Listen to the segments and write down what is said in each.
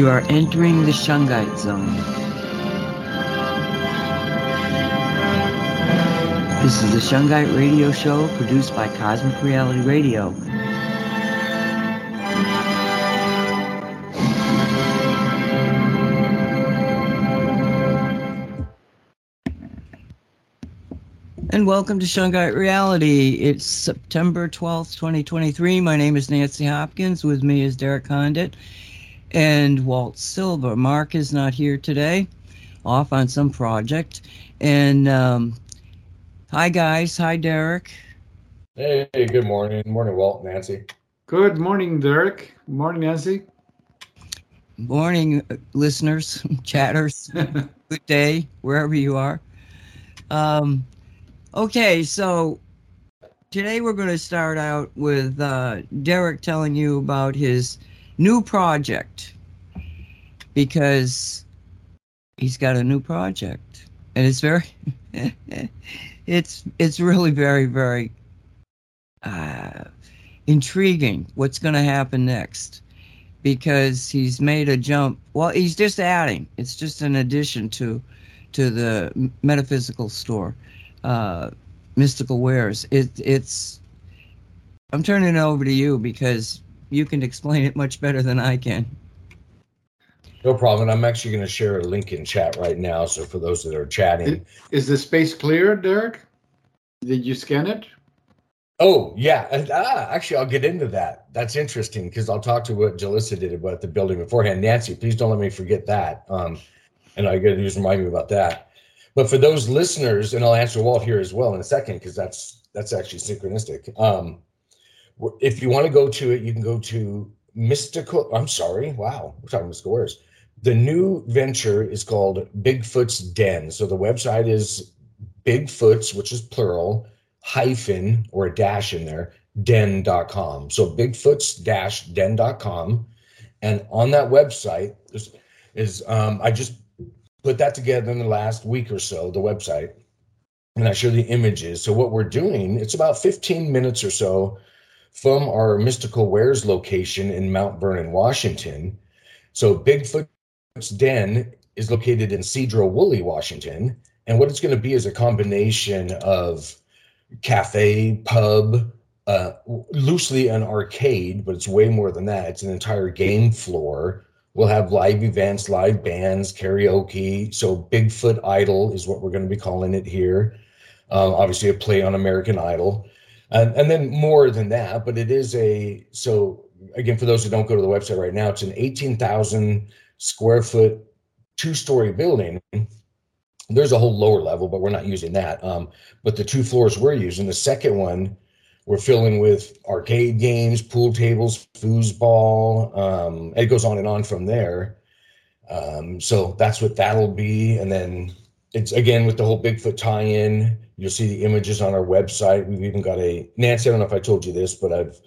You are entering the Shungite zone. This is the Shungite Radio Show produced by Cosmic Reality Radio. And welcome to Shungite Reality. It's September 12th, 2023. My name is Nancy Hopkins. With me is Derek Condit and Walt Silva. Mark is not here today, off on some project. And um, hi, guys. Hi, Derek. Hey, good morning. Morning, Walt, Nancy. Good morning, Derek. Morning, Nancy. Morning, uh, listeners, chatters. Good day, wherever you are. Um, okay, so today we're going to start out with uh, Derek telling you about his new project. Because he's got a new project. And it's very it's it's really very very uh, intriguing what's going to happen next. Because he's made a jump well he's just adding. It's just an addition to to the metaphysical store uh, mystical wares. It, it's i'm turning it over to you because you can explain it much better than I can. No problem. I'm actually going to share a link in chat right now. So for those that are chatting, is the space clear, Derek? Did you scan it? Oh yeah, and, ah, actually, I'll get into that. That's interesting because I'll talk to what Jalissa did about the building beforehand. Nancy, please don't let me forget that. Um, and I got to just remind me about that. But for those listeners, and I'll answer Walt here as well in a second because that's that's actually synchronistic. Um, if you want to go to it, you can go to Mystical. I'm sorry. Wow. We're talking mystical words. The new venture is called Bigfoot's Den. So the website is Bigfoot's, which is plural, hyphen or a dash in there, den.com. So Bigfoot's dash den.com. And on that website is, is um, I just put that together in the last week or so, the website, and I show the images. So what we're doing, it's about 15 minutes or so from our Mystical Wares location in Mount Vernon, Washington. So Bigfoot's Den is located in Sedro-Woolley, Washington. And what it's going to be is a combination of cafe, pub, uh, loosely an arcade, but it's way more than that. It's an entire game floor. We'll have live events, live bands, karaoke. So Bigfoot Idol is what we're going to be calling it here. Um, obviously, a play on American Idol and, and then more than that but it is a so again for those who don't go to the website right now it's an 18000 square foot two story building. There's a whole lower level but we're not using that um, but the two floors we're using the second one we're filling with arcade games pool tables foosball um, it goes on and on from there. Um, so that's what that'll be. And then it's again with the whole bigfoot tie-in You'll see the images on our website. We've even got a Nancy. I don't know if I told you this, but I've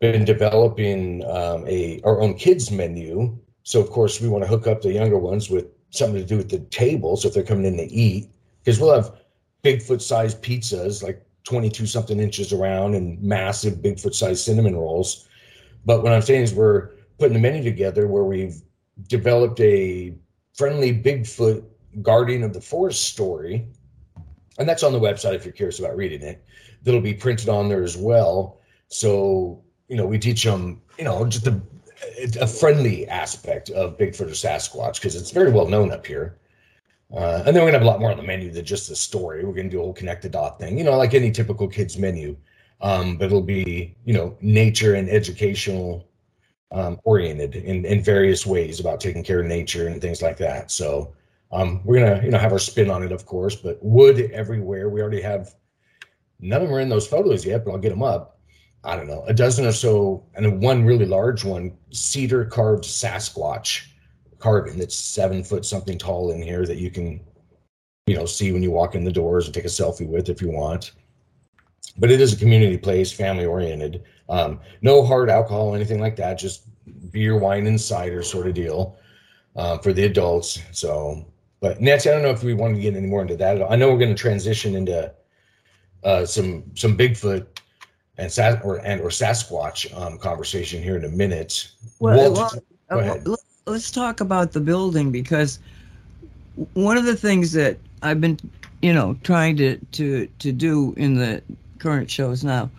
been developing um, a our own kids menu. So of course we want to hook up the younger ones with something to do with the table. So if they're coming in to eat, because we'll have Bigfoot sized pizzas, like 22 something inches around, and massive Bigfoot sized cinnamon rolls. But what I'm saying is we're putting the menu together where we've developed a friendly Bigfoot guardian of the forest story and that's on the website if you're curious about reading it. That'll be printed on there as well. So you know, we teach them, you know, just a, a friendly aspect of Bigfoot or Sasquatch because it's very well known up here. Uh, and then we're gonna have a lot more on the menu than just the story. We're gonna do a whole connected dot thing, you know, like any typical kids menu. Um, but it'll be, you know, nature and educational um, oriented in, in various ways about taking care of nature and things like that. So um, we're gonna, you know, have our spin on it, of course, but wood everywhere. We already have none of them are in those photos yet, but I'll get them up. I don't know, a dozen or so, and one really large one, cedar carved Sasquatch, carbon that's seven foot something tall in here that you can, you know, see when you walk in the doors and take a selfie with if you want. But it is a community place, family oriented. Um, no hard alcohol, anything like that. Just beer, wine, and cider sort of deal uh, for the adults. So, but Nancy, I don't know if we want to get any more into that. at all. I know we're going to transition into uh, some some Bigfoot and Sas- or and or Sasquatch um, conversation here in a minute. Well, Walt, well, go uh, let's talk about the building because one of the things that I've been, you know, trying to to to do in the current shows now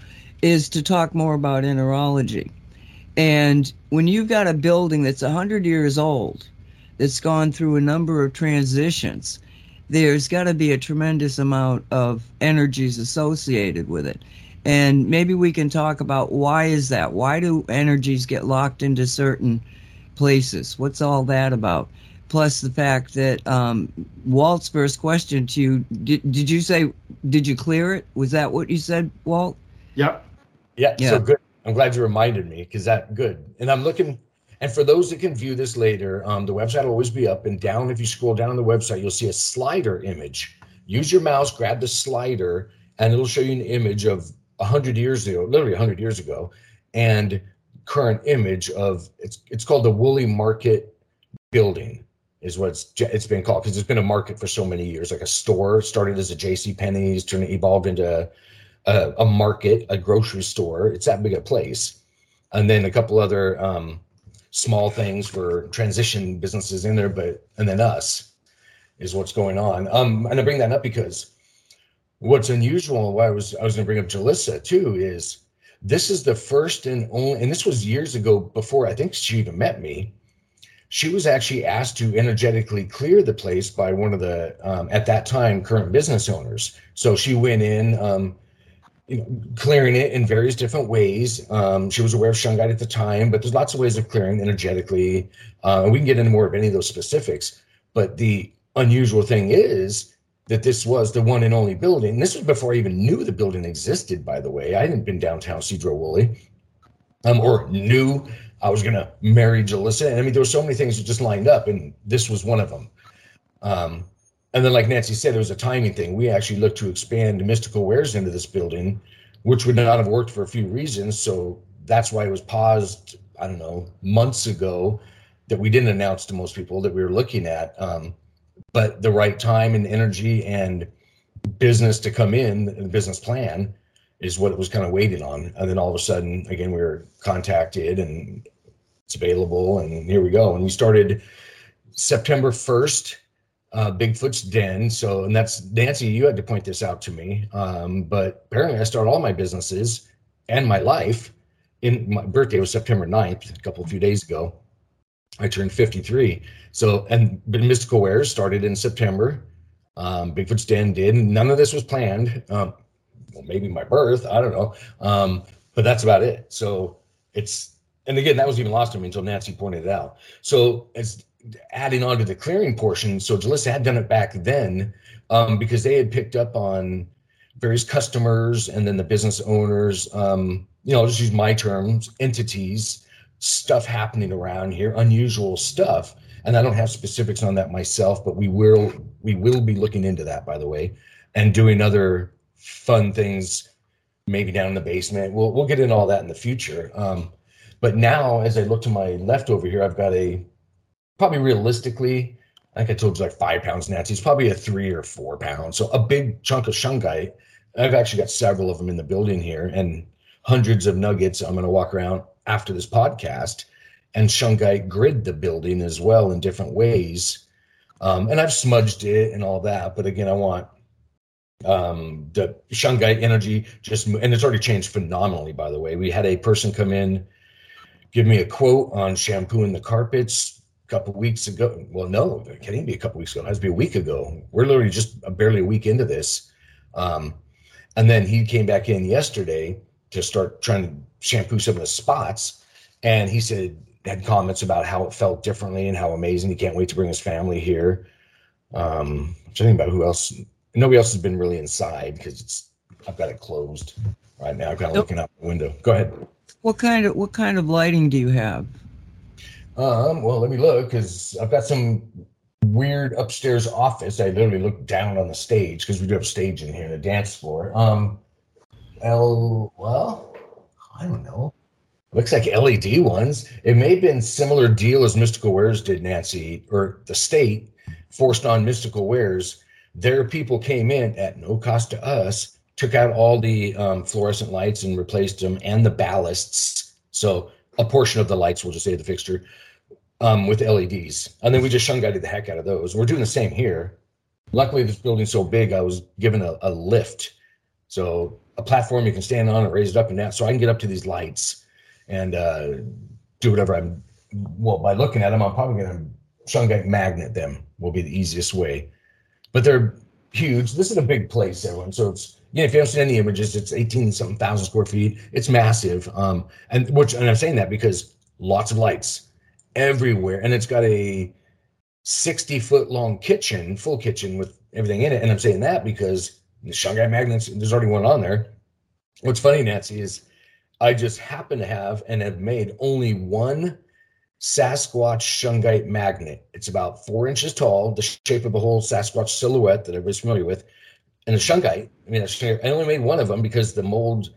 is to talk more about interology. And when you've got a building that's 100 years old, that's gone through a number of transitions, there's got to be a tremendous amount of energies associated with it. And maybe we can talk about why is that? Why do energies get locked into certain places? What's all that about? Plus the fact that um, Walt's first question to you did, did you say did you clear it? Was that what you said, Walt? Yep. Yeah, Yeah. so good. I'm glad you reminded me because that good. And I'm looking, and for those that can view this later, um, the website will always be up and down. If you scroll down the website, you'll see a slider image. Use your mouse, grab the slider, and it'll show you an image of 100 years ago, literally 100 years ago, and current image of it's it's called the Woolly Market Building is what it's, it's been called because it's been a market for so many years, like a store started as a J.C. Penney's, turned it evolved into a, a market, a grocery store. It's that big a place, and then a couple other um, small things for transition businesses in there. But and then us is what's going on. Um, and I bring that up because what's unusual. Why I was I was to bring up Jalissa too is this is the first and only, and this was years ago before I think she even met me. She was actually asked to energetically clear the place by one of the um, at that time current business owners. So she went in. Um, you know, clearing it in various different ways. Um, she was aware of shungite at the time, but there's lots of ways of clearing energetically. Uh, and we can get into more of any of those specifics. But the unusual thing is that this was the one and only building. This was before I even knew the building existed, by the way. I hadn't been downtown Sedro-Woolley um, or knew I was going to marry Jalissa. And I mean, there were so many things that just lined up, and this was one of them. Um, and then, like Nancy said, there was a timing thing. We actually looked to expand mystical wares into this building, which would not have worked for a few reasons. So that's why it was paused, I don't know, months ago that we didn't announce to most people that we were looking at. Um, but the right time and energy and business to come in, the business plan is what it was kind of waiting on. And then all of a sudden, again, we were contacted and it's available. And here we go. And we started September 1st uh, Bigfoot's Den. So, and that's Nancy, you had to point this out to me. Um, but apparently, I start all my businesses and my life in my birthday was September 9th, a couple of few days ago. I turned 53. So, and Mystical Wares started in September. Um, Bigfoot's Den did. None of this was planned. Um, well, maybe my birth, I don't know. Um, but that's about it. So it's, and again, that was even lost to me until Nancy pointed it out. So it's adding on to the clearing portion. So Jalissa had done it back then um, because they had picked up on various customers and then the business owners, um, you know, I'll just use my terms, entities, stuff happening around here, unusual stuff. And I don't have specifics on that myself, but we will we will be looking into that, by the way, and doing other fun things, maybe down in the basement. We'll we'll get into all that in the future. Um, but now, as I look to my left over here, I've got a probably realistically, think I told you like five pounds Nancy. It's probably a three or four pounds. So a big chunk of shungite. I've actually got several of them in the building here and hundreds of nuggets. I'm going to walk around after this podcast and shungite grid the building as well in different ways. Um, and I've smudged it and all that. But again, I want um, the shungite energy just, and it's already changed phenomenally, by the way. We had a person come in, give me a quote on shampooing the carpets couple weeks ago. Well, no, it can't even be a couple weeks ago. It has to be a week ago. We're literally just barely a week into this. Um, and then he came back in yesterday to start trying to shampoo some of the spots. And he said, had comments about how it felt differently and how amazing. He can't wait to bring his family here. Um, I'm trying to think about who else. Nobody else has been really inside because it's I've got it closed right now. I'm kind of looking out the window. Go ahead. What kind of what kind of lighting do you have? Um, well, let me look because I've got some weird upstairs office. I literally look down on the stage because we do have a stage in here and a dance floor. Um, L, well, I don't know. Looks like LED ones. It may have been similar deal as Mystical Wares did, Nancy, or the state forced on Mystical Wares. Their people came in at no cost to us, took out all the um, fluorescent lights and replaced them and the ballasts. So a portion of the lights, we'll just say the fixture, um, with LEDs. And then we just shungited the heck out of those. We're doing the same here. Luckily, this building's so big, I was given a, a lift. So a platform you can stand on and raise it up and down. So I can get up to these lights and uh, do whatever I'm. Well, by looking at them, I'm probably going to shungite magnet them. Will be the easiest way. But they're huge. This is a big place, everyone. So it's know, if you haven't seen any images, it's 18 something thousand square feet. It's massive. Um, and which and I'm saying that because lots of lights everywhere, and it's got a 60 foot long kitchen, full kitchen with everything in it. And I'm saying that because the shungite magnets, there's already one on there. What's funny, Nancy, is I just happen to have and have made only one Sasquatch shungite magnet. It's about four inches tall, the shape of a whole Sasquatch silhouette that everybody's familiar with. And the shungite, I mean, I only made one of them because the mold,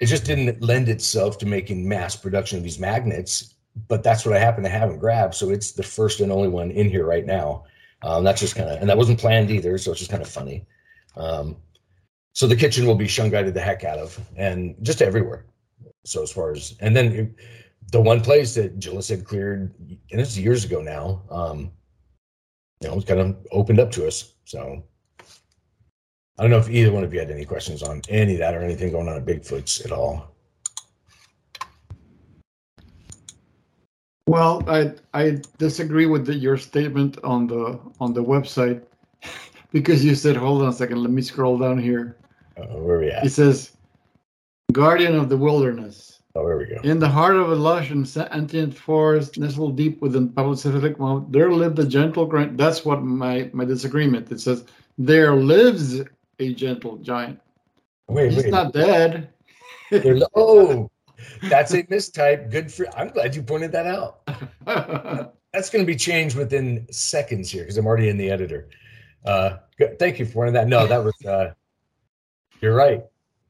it just didn't lend itself to making mass production of these magnets. But that's what I happen to have and grab. So it's the first and only one in here right now. Um, that's just kind of, and that wasn't planned either. So it's just kind of funny. Um, so the kitchen will be shungited the heck out of and just everywhere. So as far as and then it, the one place that Jalissa had cleared, and it's years ago now, um, you know, it's kind of opened up to us. So I don't know if either one of you had any questions on any of that or anything going on at Bigfoot's at all. Well, I I disagree with the, your statement on the on the website because you said, hold on a second, let me scroll down here. Uh, where are we at? It says Guardian of the Wilderness. Oh, there we go. In the heart of a lush and sentient forest, nestled deep within Pacific Mountain, there lived a gentle giant. That's what my my disagreement. It says there lives a gentle giant. Wait, He's wait. not dead. oh, that's a mistype. Good for. I'm glad you pointed that out. That's going to be changed within seconds here because I'm already in the editor. Uh, good. Thank you for pointing that. No, that was. Uh, you're right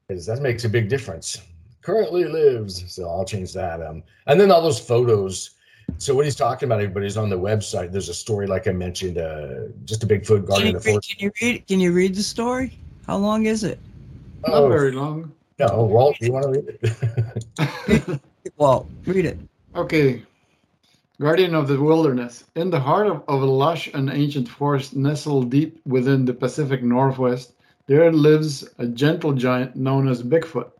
because that makes a big difference. Currently lives, so I'll change that. Um, and then all those photos. So what he's talking about, everybody's on the website. There's a story, like I mentioned, uh, just a Bigfoot Can guarding the forest. can you read? Can you read the story? How long is it? not Oh, very long. no, Walt, do you want to read it? Well, read it. okay. Guardian of the Wilderness. In the heart of, of a lush and ancient forest nestled deep within the Pacific Northwest, there lives a gentle giant known as Bigfoot.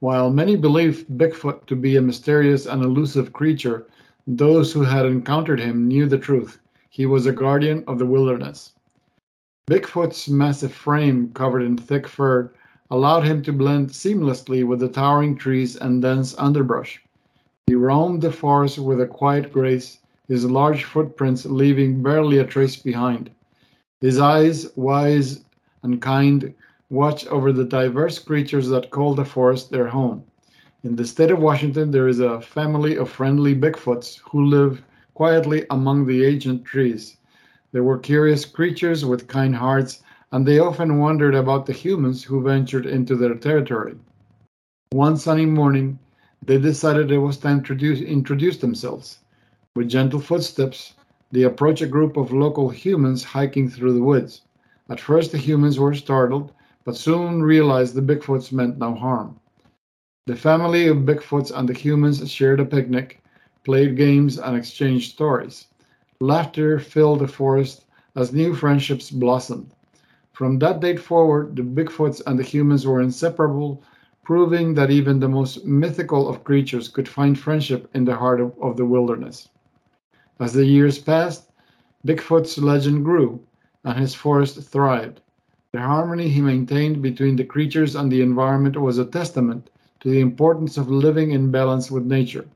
While many believe Bigfoot to be a mysterious and elusive creature, those who had encountered him knew the truth. He was a guardian of the wilderness. Bigfoot's massive frame, covered in thick fur, allowed him to blend seamlessly with the towering trees and dense underbrush. He roamed the forest with a quiet grace, his large footprints leaving barely a trace behind. His eyes, wise and kind, watch over the diverse creatures that call the forest their home. In the state of Washington, there is a family of friendly Bigfoots who live quietly among the ancient trees. They were curious creatures with kind hearts, and they often wondered about the humans who ventured into their territory. One sunny morning, they decided it was time to introduce, themselves. With gentle footsteps, they approached a group of local humans hiking through the woods. At first, the humans were startled, but soon realized the Bigfoots meant no harm. The family of Bigfoots and the humans shared a picnic, played games, and exchanged stories. Laughter filled the forest as new friendships blossomed. From that date forward, the Bigfoots and the humans were inseparable, proving that even the most mythical of creatures could find friendship in the heart of, of the wilderness. As the years passed, Bigfoot's legend grew, and his forest thrived. The harmony he maintained between the creatures and the environment was a testament to the importance of living in balance with nature.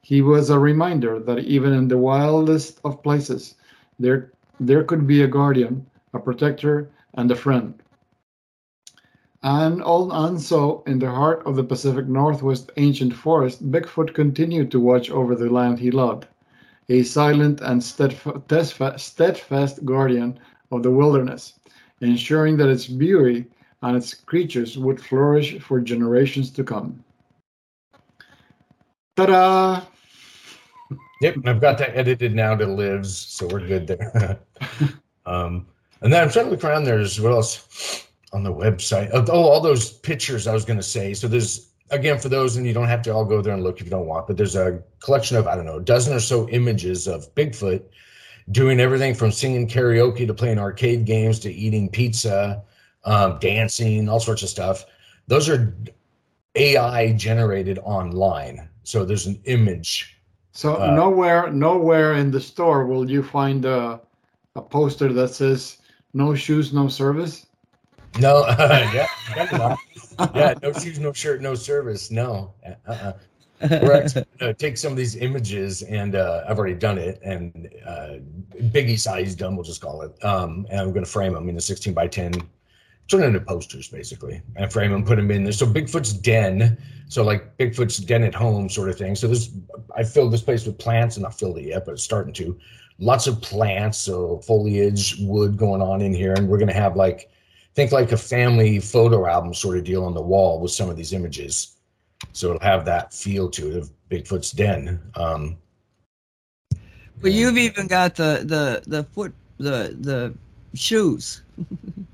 He was a reminder that even in the wildest of places, there, there could be a guardian, a protector, and a friend. And, all, and so, in the heart of the Pacific Northwest ancient forest, Bigfoot continued to watch over the land he loved. a silent and steadfast, steadfast guardian of the wilderness, ensuring that its beauty and its creatures would flourish for generations to come. Ta-da! Yep, I've got that edited now to lives, so we're good there. um, and then I'm trying to look around. There's what else on the website? Oh, all those pictures I was going to say. So there's again for those, and you don't have to all go there and look if you don't want. But there's a collection of I don't know, a dozen or so images of Bigfoot doing everything from singing karaoke to playing arcade games to eating pizza, um, dancing, all sorts of stuff. Those are AI generated online. So there's an image. So uh, nowhere, nowhere in the store will you find a, a poster that says "No shoes, no service." No, uh, yeah, yeah, no shoes, no shirt, no service. No, uh-uh. we're actually going to take some of these images, and uh, I've already done it, and uh, biggie sized them, we'll just call it. Um, and I'm going to frame them in a 16 by 10 turn into posters basically and frame them, put them in there. So Bigfoot's den, so like Bigfoot's den at home sort of thing. So this, I filled this place with plants, and not filled it yet, but it's starting to. Lots of plants, so foliage, wood going on in here, and we're gonna have like, think like a family photo album sort of deal on the wall with some of these images. So it'll have that feel to it of Bigfoot's den. Um, well, you've even got the the the foot the the shoes.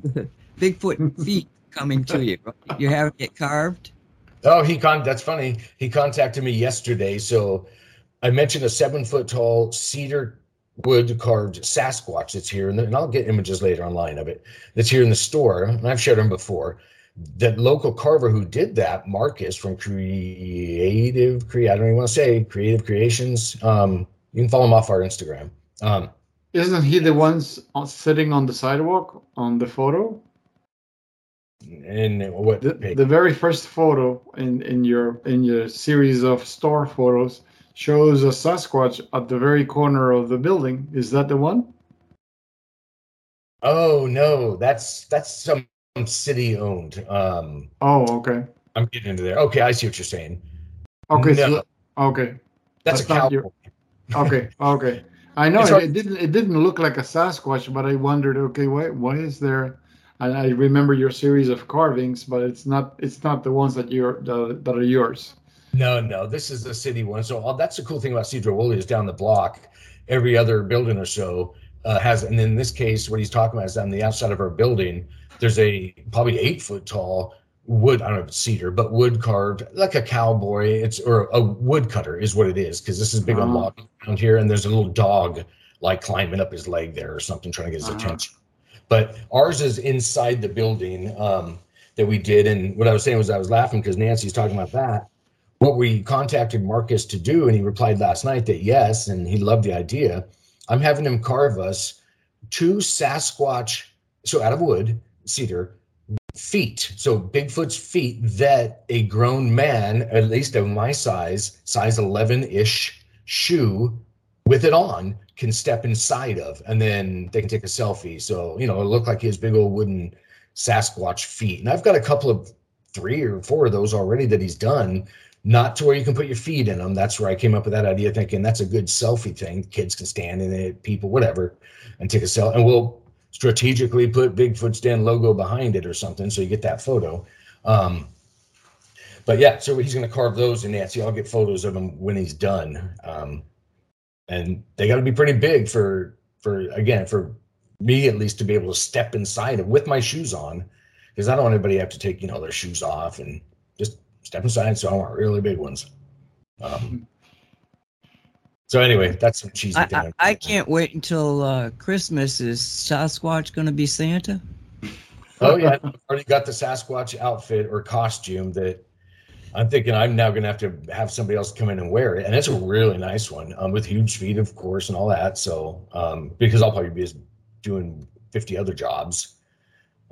Bigfoot feet coming to you. You have it carved. Oh, he con. That's funny. He contacted me yesterday. So I mentioned a seven foot tall cedar wood carved Sasquatch that's here, and I'll get images later online of it. That's here in the store, and I've showed them before. That local carver who did that, Marcus from Creative Cre I don't even want to say Creative Creations. Um, you can follow him off our Instagram. Um, isn't he the ones sitting on the sidewalk on the photo? In what? The, the, very first photo in in your in your series of store photos shows a Sasquatch at the very corner of the building. Is that the one? Oh no, that's that's some city owned. Um, oh, okay. I'm getting into there. Okay, I see what you're saying. Okay, no, so, okay. That's, that's a cowboy. Your, okay, okay. I know it, it, didn't. It didn't look like a Sasquatch, but I wondered. Okay, why? Why is there? And I remember your series of carvings, but it's not. It's not the ones that you're that, that are yours. No, no. This is the city one. So all, that's the cool thing about Sedro-Woolley is down the block. Every other building or so uh, has, and in this case, what he's talking about is on the outside of our building. There's a probably eight foot tall wood, I don't know if it's cedar, but wood carved like a cowboy. It's or a wood cutter is what it is because this is big on uh-huh. logging around here, and there's a little dog like climbing up his leg there or something, trying to get his uh-huh. attention. But ours is inside the building um, that we did, and what I was saying was I was laughing because Nancy's talking about that. What we contacted Marcus to do, and he replied last night that yes, and he loved the idea. I'm having him carve us two Sasquatch, so out of wood, cedar, feet. So Bigfoot's feet that a grown man, at least of my size, size 11 ish shoe with it on, can step inside of. And then they can take a selfie. So, you know, it looked like his big old wooden Sasquatch feet. And I've got a couple of three or four of those already that he's done. Not to where you can put your feet in them. That's where I came up with that idea, thinking that's a good selfie thing. Kids can stand in it, people, whatever, and take a selfie. And we'll strategically put Bigfoot's Den logo behind it or something, so you get that photo. Um, but yeah, so he's going to carve those in Nancy. I'll get photos of him when he's done. Um, and they got to be pretty big for for again for me at least to be able to step inside it with my shoes on, because I don't want anybody to have to take you know their shoes off and just step inside. So I want really big ones. Um, so anyway, that's some cheesy I, I, I, can't wait until uh, Christmas. Is Sasquatch going to be Santa? Oh yeah, I've already got the Sasquatch outfit or costume that I'm thinking I'm now going to have to have somebody else come in and wear it, and it's a really nice one um, with huge feet, of course, and all that. So um, because I'll probably be doing 50 other jobs,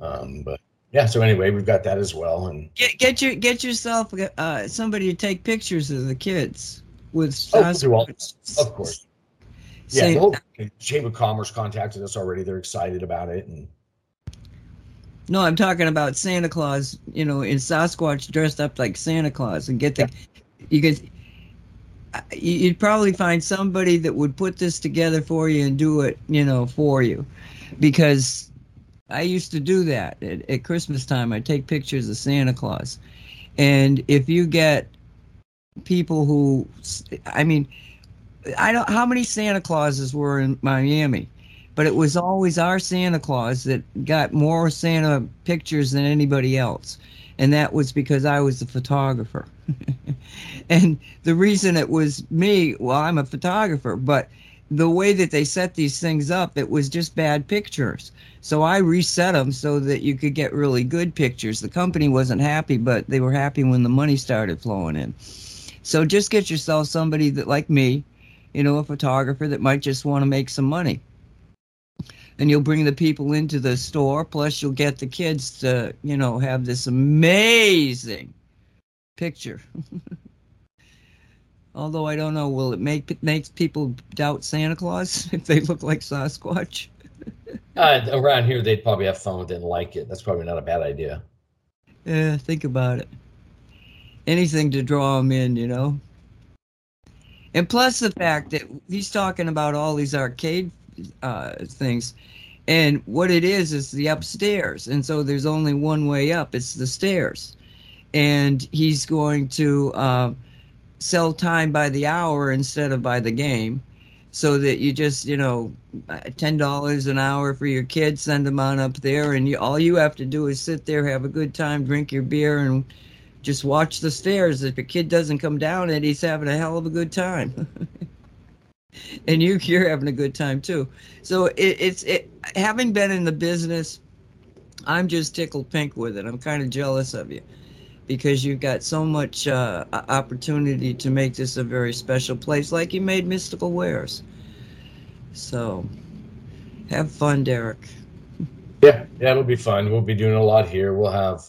um, but yeah. So anyway, we've got that as well, and get get your get yourself uh, somebody to take pictures of the kids with oh, of course. Yeah, the whole Chamber of Commerce contacted us already. They're excited about it, and no, I'm talking about Santa Claus. You know, in Sasquatch dressed up like Santa Claus, and get the yeah. you can you'd probably find somebody that would put this together for you and do it, you know, for you, because I used to do that at, at Christmas time. I take pictures of Santa Claus, and if you get people who, I mean, I don't how many Santa Clauses were in Miami, but it was always our Santa Claus that got more Santa pictures than anybody else, and that was because I was the photographer. and the reason it was me, well, I'm a photographer, but the way that they set these things up, it was just bad pictures. So I reset them so that you could get really good pictures. The company wasn't happy, but they were happy when the money started flowing in. So just get yourself somebody that, like me, you know, a photographer that might just want to make some money. And you'll bring the people into the store, plus you'll get the kids to, you know, have this amazing picture. Although I don't know, will it make makes people doubt Santa Claus if they look like Sasquatch? uh, around here, they'd probably have fun with it and like it. That's probably not a bad idea. Yeah, think about it. Anything to draw them in, you know. And plus the fact that he's talking about all these arcade uh, things, and what it is is the upstairs, and so there's only one way up. It's the stairs, and he's going to. Uh, sell time by the hour instead of by the game so that you just you know ten dollars an hour for your kids send them on up there and you, all you have to do is sit there have a good time drink your beer and just watch the stairs if your kid doesn't come down it he's having a hell of a good time and you you're having a good time too so it, it's it having been in the business i'm just tickled pink with it i'm kind of jealous of you because you've got so much uh, opportunity to make this a very special place, like you made Mystical Wares. So, have fun, Derek. Yeah, it'll be fun. We'll be doing a lot here. We'll have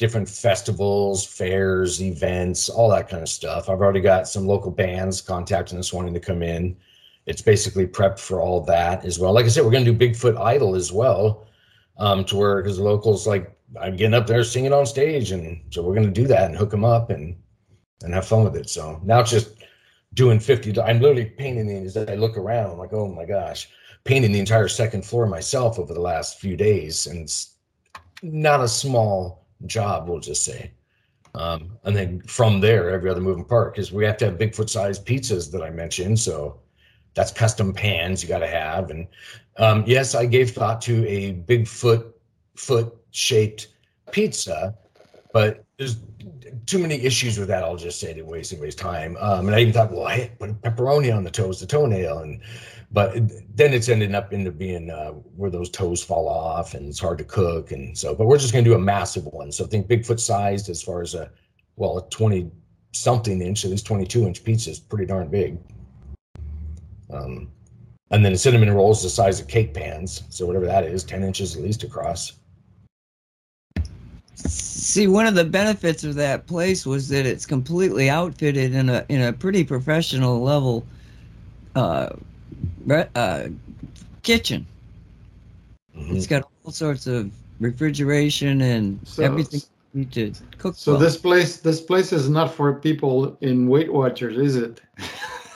different festivals, fairs, events, all that kind of stuff. I've already got some local bands contacting us wanting to come in. It's basically prepped for all that as well. Like I said, we're going to do Bigfoot Idol as well, um, to where because the locals like I'm getting up there singing on stage, and so we're going to do that and hook them up and and have fun with it. So now it's just doing 50. I'm literally painting these. As I look around, I'm like, oh my gosh, painting the entire second floor myself over the last few days, and it's not a small job, we'll just say. Um, and then from there, every other moving part, because we have to have Bigfoot sized pizzas that I mentioned. So that's custom pans you got to have. And um, yes, I gave thought to a Bigfoot foot shaped pizza, but there's too many issues with that. I'll just say to waste anybody's time. Um, and I even thought, well, I put pepperoni on the toes, the toenail, and but then it's ended up into being uh, where those toes fall off and it's hard to cook and so. But we're just going to do a massive one. So think Bigfoot sized as far as a well, a twenty something inch, at least twenty two inch pizza is pretty darn big. Um, and then the cinnamon rolls the size of cake pans, so whatever that is, ten inches at least across. See, one of the benefits of that place was that it's completely outfitted in a in a pretty professional level uh, uh, kitchen. Mm-hmm. It's got all sorts of refrigeration and so, everything you need to cook. So well. this place this place is not for people in Weight Watchers, is it?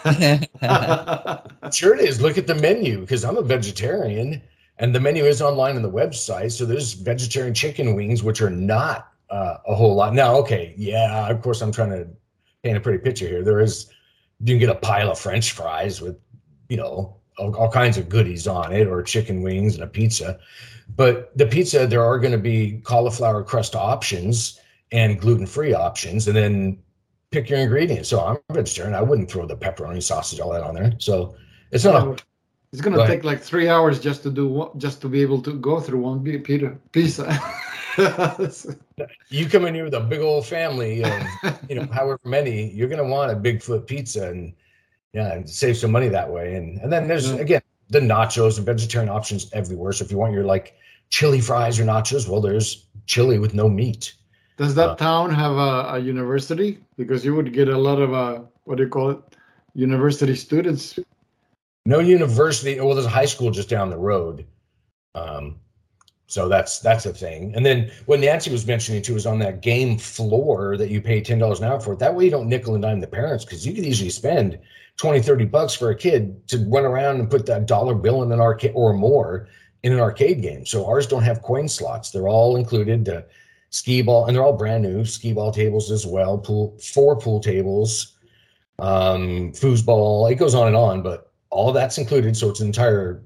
sure it is. Look at the menu because I'm a vegetarian and the menu is online on the website. So there's vegetarian chicken wings, which are not uh, a whole lot. Now, okay, yeah, of course, I'm trying to paint a pretty picture here. There is, you can get a pile of French fries with, you know, all, all kinds of goodies on it, or chicken wings and a pizza. But the pizza, there are going to be cauliflower crust options and gluten free options, and then pick your ingredients. So I'm vegetarian. I wouldn't throw the pepperoni sausage all that on there. So it's not a it's gonna go take like three hours just to do what, just to be able to go through one Peter pizza. you come in here with a big old family, and you know, however many, you're gonna want a Bigfoot pizza, and yeah, and save some money that way. And and then there's yeah. again the nachos and vegetarian options everywhere. So if you want your like chili fries or nachos, well, there's chili with no meat. Does that uh, town have a, a, university? Because you would get a lot of uh, what do you call it? University students no university. Well, there's a high school just down the road. Um, So that's that's a thing. And then what Nancy was mentioning too is on that game floor that you pay ten dollars an hour for. That way you don't nickel and dime the parents because you could easily spend 20, 30 bucks for a kid to run around and put that dollar bill in an arcade or more in an arcade game. So ours don't have coin slots. They're all included. The skee ball, and they're all brand new skee ball tables as well. Pool four pool tables, um, foosball. It goes on and on, but all that's included. So it's an entire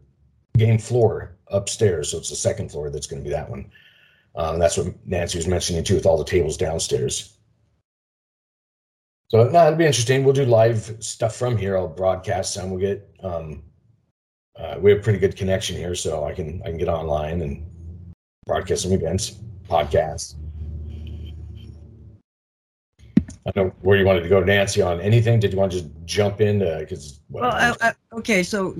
game floor upstairs. So it's the second floor that's going to be that one. Um, that's what Nancy was mentioning too, with all the tables downstairs. So no, it'll be interesting. We'll do live stuff from here. I'll broadcast some. We'll get um, uh, we have pretty good connection here, so I can I can get online and broadcast some events, podcasts. I don't know where you wanted to go, Nancy, on anything. Did you want to just jump in? Because well, I, I, okay, so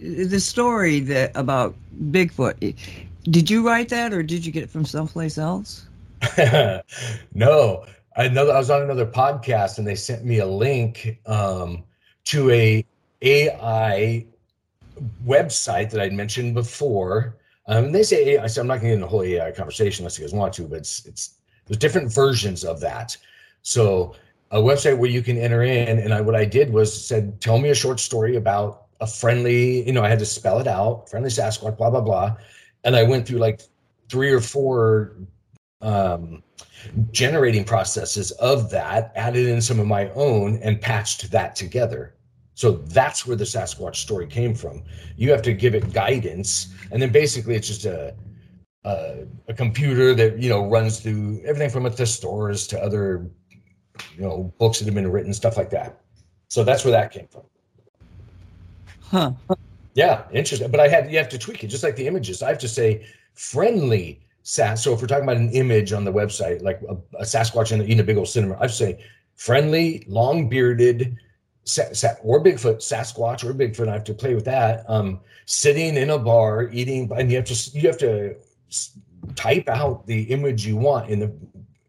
the story that about Bigfoot. Did you write that, or did you get it from someplace else? no, I know I was on another podcast, and they sent me a link um, to a AI website that I'd mentioned before. Um, they say AI, so I'm not going to get in the whole AI conversation unless you guys want to, but it's it's there's different versions of that. So a website where you can enter in, and I what I did was said, tell me a short story about a friendly, you know, I had to spell it out, friendly Sasquatch, blah blah blah, and I went through like three or four um, generating processes of that, added in some of my own, and patched that together. So that's where the Sasquatch story came from. You have to give it guidance, and then basically it's just a a, a computer that you know runs through everything from a thesaurus to other you know books that have been written, stuff like that. So that's where that came from. Huh. Yeah, interesting. But I had you have to tweak it, just like the images. I have to say friendly Sas. So if we're talking about an image on the website, like a, a Sasquatch in, in a big old cinema, I'd say friendly, long bearded sa- sa- or Bigfoot, Sasquatch or Bigfoot. I have to play with that. Um, sitting in a bar eating, and you have to you have to type out the image you want in the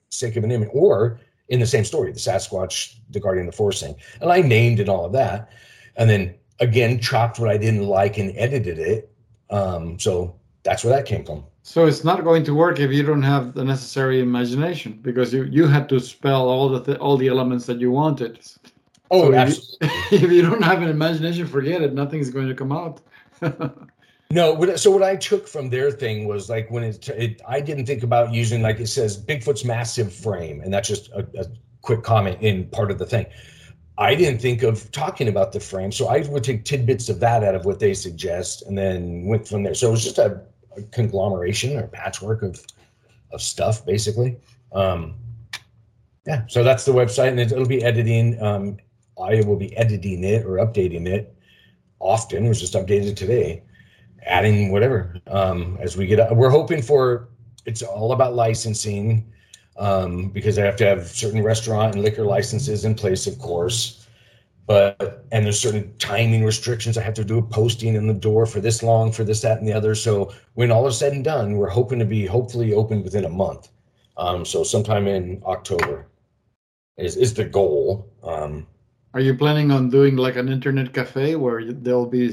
sake of an image, or in the same story, the Sasquatch, the Guardian of the Forest thing. And I named it all of that, and then again chopped what I didn't like and edited it. Um, so that's where that came from. So it's not going to work if you don't have the necessary imagination because you, you had to spell all the th- all the elements that you wanted. Oh, so absolutely. If you, if you don't have an imagination, forget it. Nothing's going to come out. No, so what I took from their thing was like when it, it, I didn't think about using like it says Bigfoot's massive frame, and that's just a, a, quick comment in part of the thing. I didn't think of talking about the frame, so I would take tidbits of that out of what they suggest, and then went from there. So it was just a, a conglomeration or patchwork of of stuff, basically. Um, yeah, so that's the website, and it, it'll be editing. Um, I will be editing it or updating it often. It was just updated today adding whatever um, as we get. We're hoping for. It's all about licensing um, because I have to have certain restaurant and liquor licenses in place, of course. But and there's certain timing restrictions. I have to do a posting in the door for this long, for this, that, and the other. So when all is said and done, we're hoping to be hopefully open within a month. Um, so sometime in October is is the goal. Um, Are you planning on doing like an internet cafe where there'll be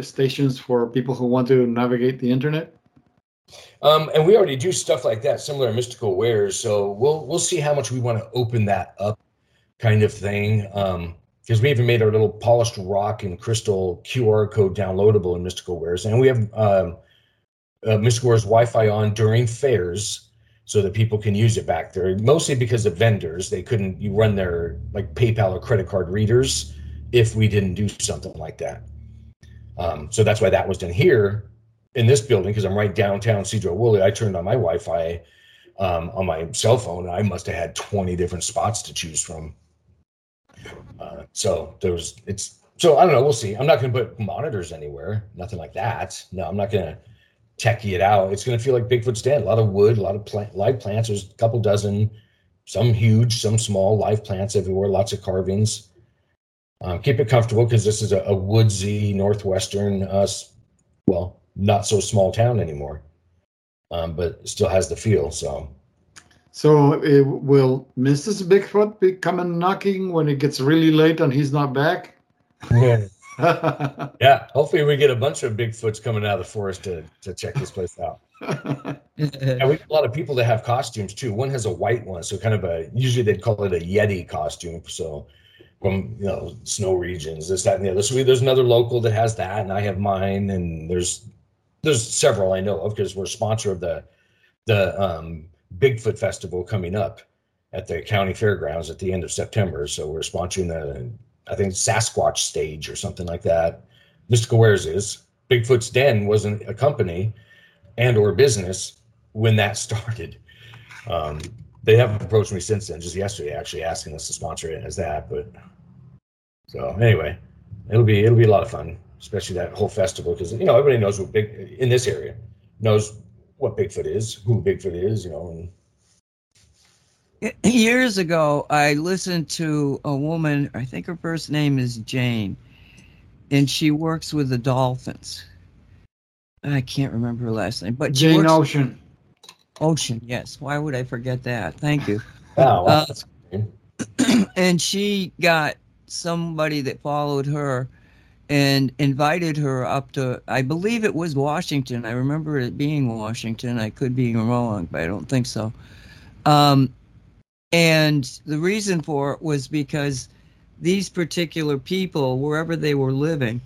stations for people who want to navigate the internet? Um, and we already do stuff like that, similar to Mystical Wares. So we'll we'll see how much we want to open that up, kind of thing. Um, because we even made our little polished rock and crystal QR code downloadable in Mystical Wares, and we have um, uh, Mystical Wares Wi-Fi on during fairs so that people can use it back there. Mostly because of vendors, they couldn't you run their like PayPal or credit card readers if we didn't do something like that. Um, so that's why that was done here in this building because I'm right downtown Sedro-Woolley. I turned on my Wi-Fi um, on my cell phone. I must have had 20 different spots to choose from. Uh, so there was it's so I don't know. We'll see. I'm not going to put monitors anywhere. Nothing like that. No, I'm not going to techie it out. It's going to feel like Bigfoot's den. A lot of wood, a lot of plant, live plants. There's a couple dozen, some huge, some small, live plants everywhere. Lots of carvings. Um, keep it comfortable because this is a, a woodsy northwestern, uh, well, not so small town anymore, um, but still has the feel. So, so it, will Mrs. Bigfoot be coming knocking when it gets really late and he's not back? Yeah, hopefully we get a bunch of Bigfoots coming out of the forest to, to check this place out. And we get a lot of people that have costumes too. One has a white one, so kind of a usually they'd call it a Yeti costume. So from you know snow regions, this, that, and the other. So we, there's another local that has that, and I have mine, and there's there's several I know of because we're a sponsor of the the um, Bigfoot Festival coming up at the county fairgrounds at the end of September. So we're sponsoring the I think Sasquatch stage or something like that. Mystical Wares is Bigfoot's Den wasn't a company and or business when that started. Um, they haven't approached me since then, just yesterday, actually asking us to sponsor it as that. But so anyway, it'll be it'll be a lot of fun, especially that whole festival because you know everybody knows what big in this area knows what Bigfoot is, who Bigfoot is, you know, and Years ago, I listened to a woman, I think her first name is Jane, and she works with the dolphins. I can't remember her last name, but Jane works- Ocean. Ocean, yes. Why would I forget that? Thank you. wow, Uh, that's and she got somebody that followed her and invited her up to I believe it was Washington. I remember it being Washington. I could be wrong, but I don't think so. Um, and the reason for it was because these particular people, wherever they were living,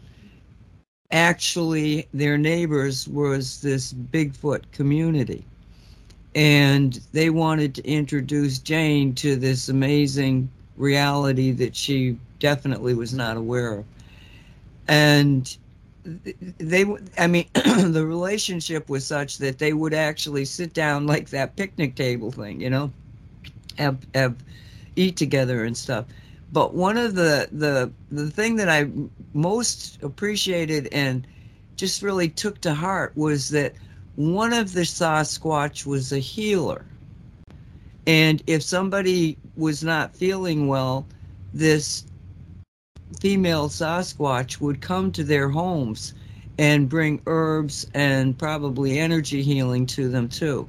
actually their neighbors was this Bigfoot community. And they wanted to introduce Jane to this amazing reality that she definitely was not aware of. And th- they, i mean, the relationship was such that they would actually sit down like that picnic table thing, you know, have, have eat together and stuff. But one of the the the thing that I most appreciated and just really took to heart was that one of the Sasquatch was a healer. And if somebody was not feeling well, this female Sasquatch would come to their homes and bring herbs and probably energy healing to them too.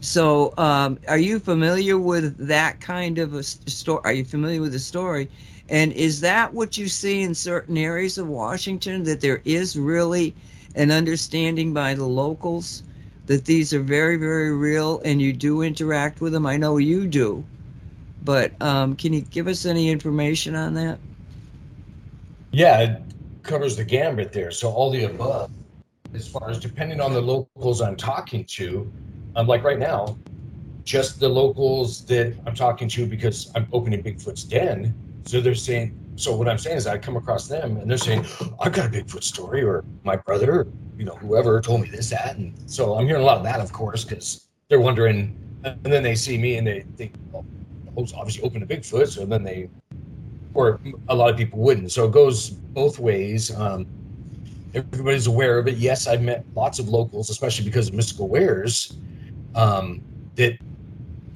So, um, are you familiar with that kind of a story? Are you familiar with the story? And is that what you see in certain areas of Washington that there is really an understanding by the locals that these are very, very real and you do interact with them? I know you do, but um, can you give us any information on that? Yeah, it covers the gambit there. So all the above, as far as depending on the locals I'm talking to, um, like right now, just the locals that I'm talking to because I'm opening Bigfoot's den. So they're saying, so what I'm saying is I come across them and they're saying, I've got a Bigfoot story, or my brother, you know, whoever told me this, that. And so I'm hearing a lot of that, of course, because they're wondering, and then they see me and they think, well, obviously opened a Bigfoot. So then they or a lot of people wouldn't. So it goes both ways. Um, everybody's aware of it. Yes, I've met lots of locals, especially because of mystical wares, um, that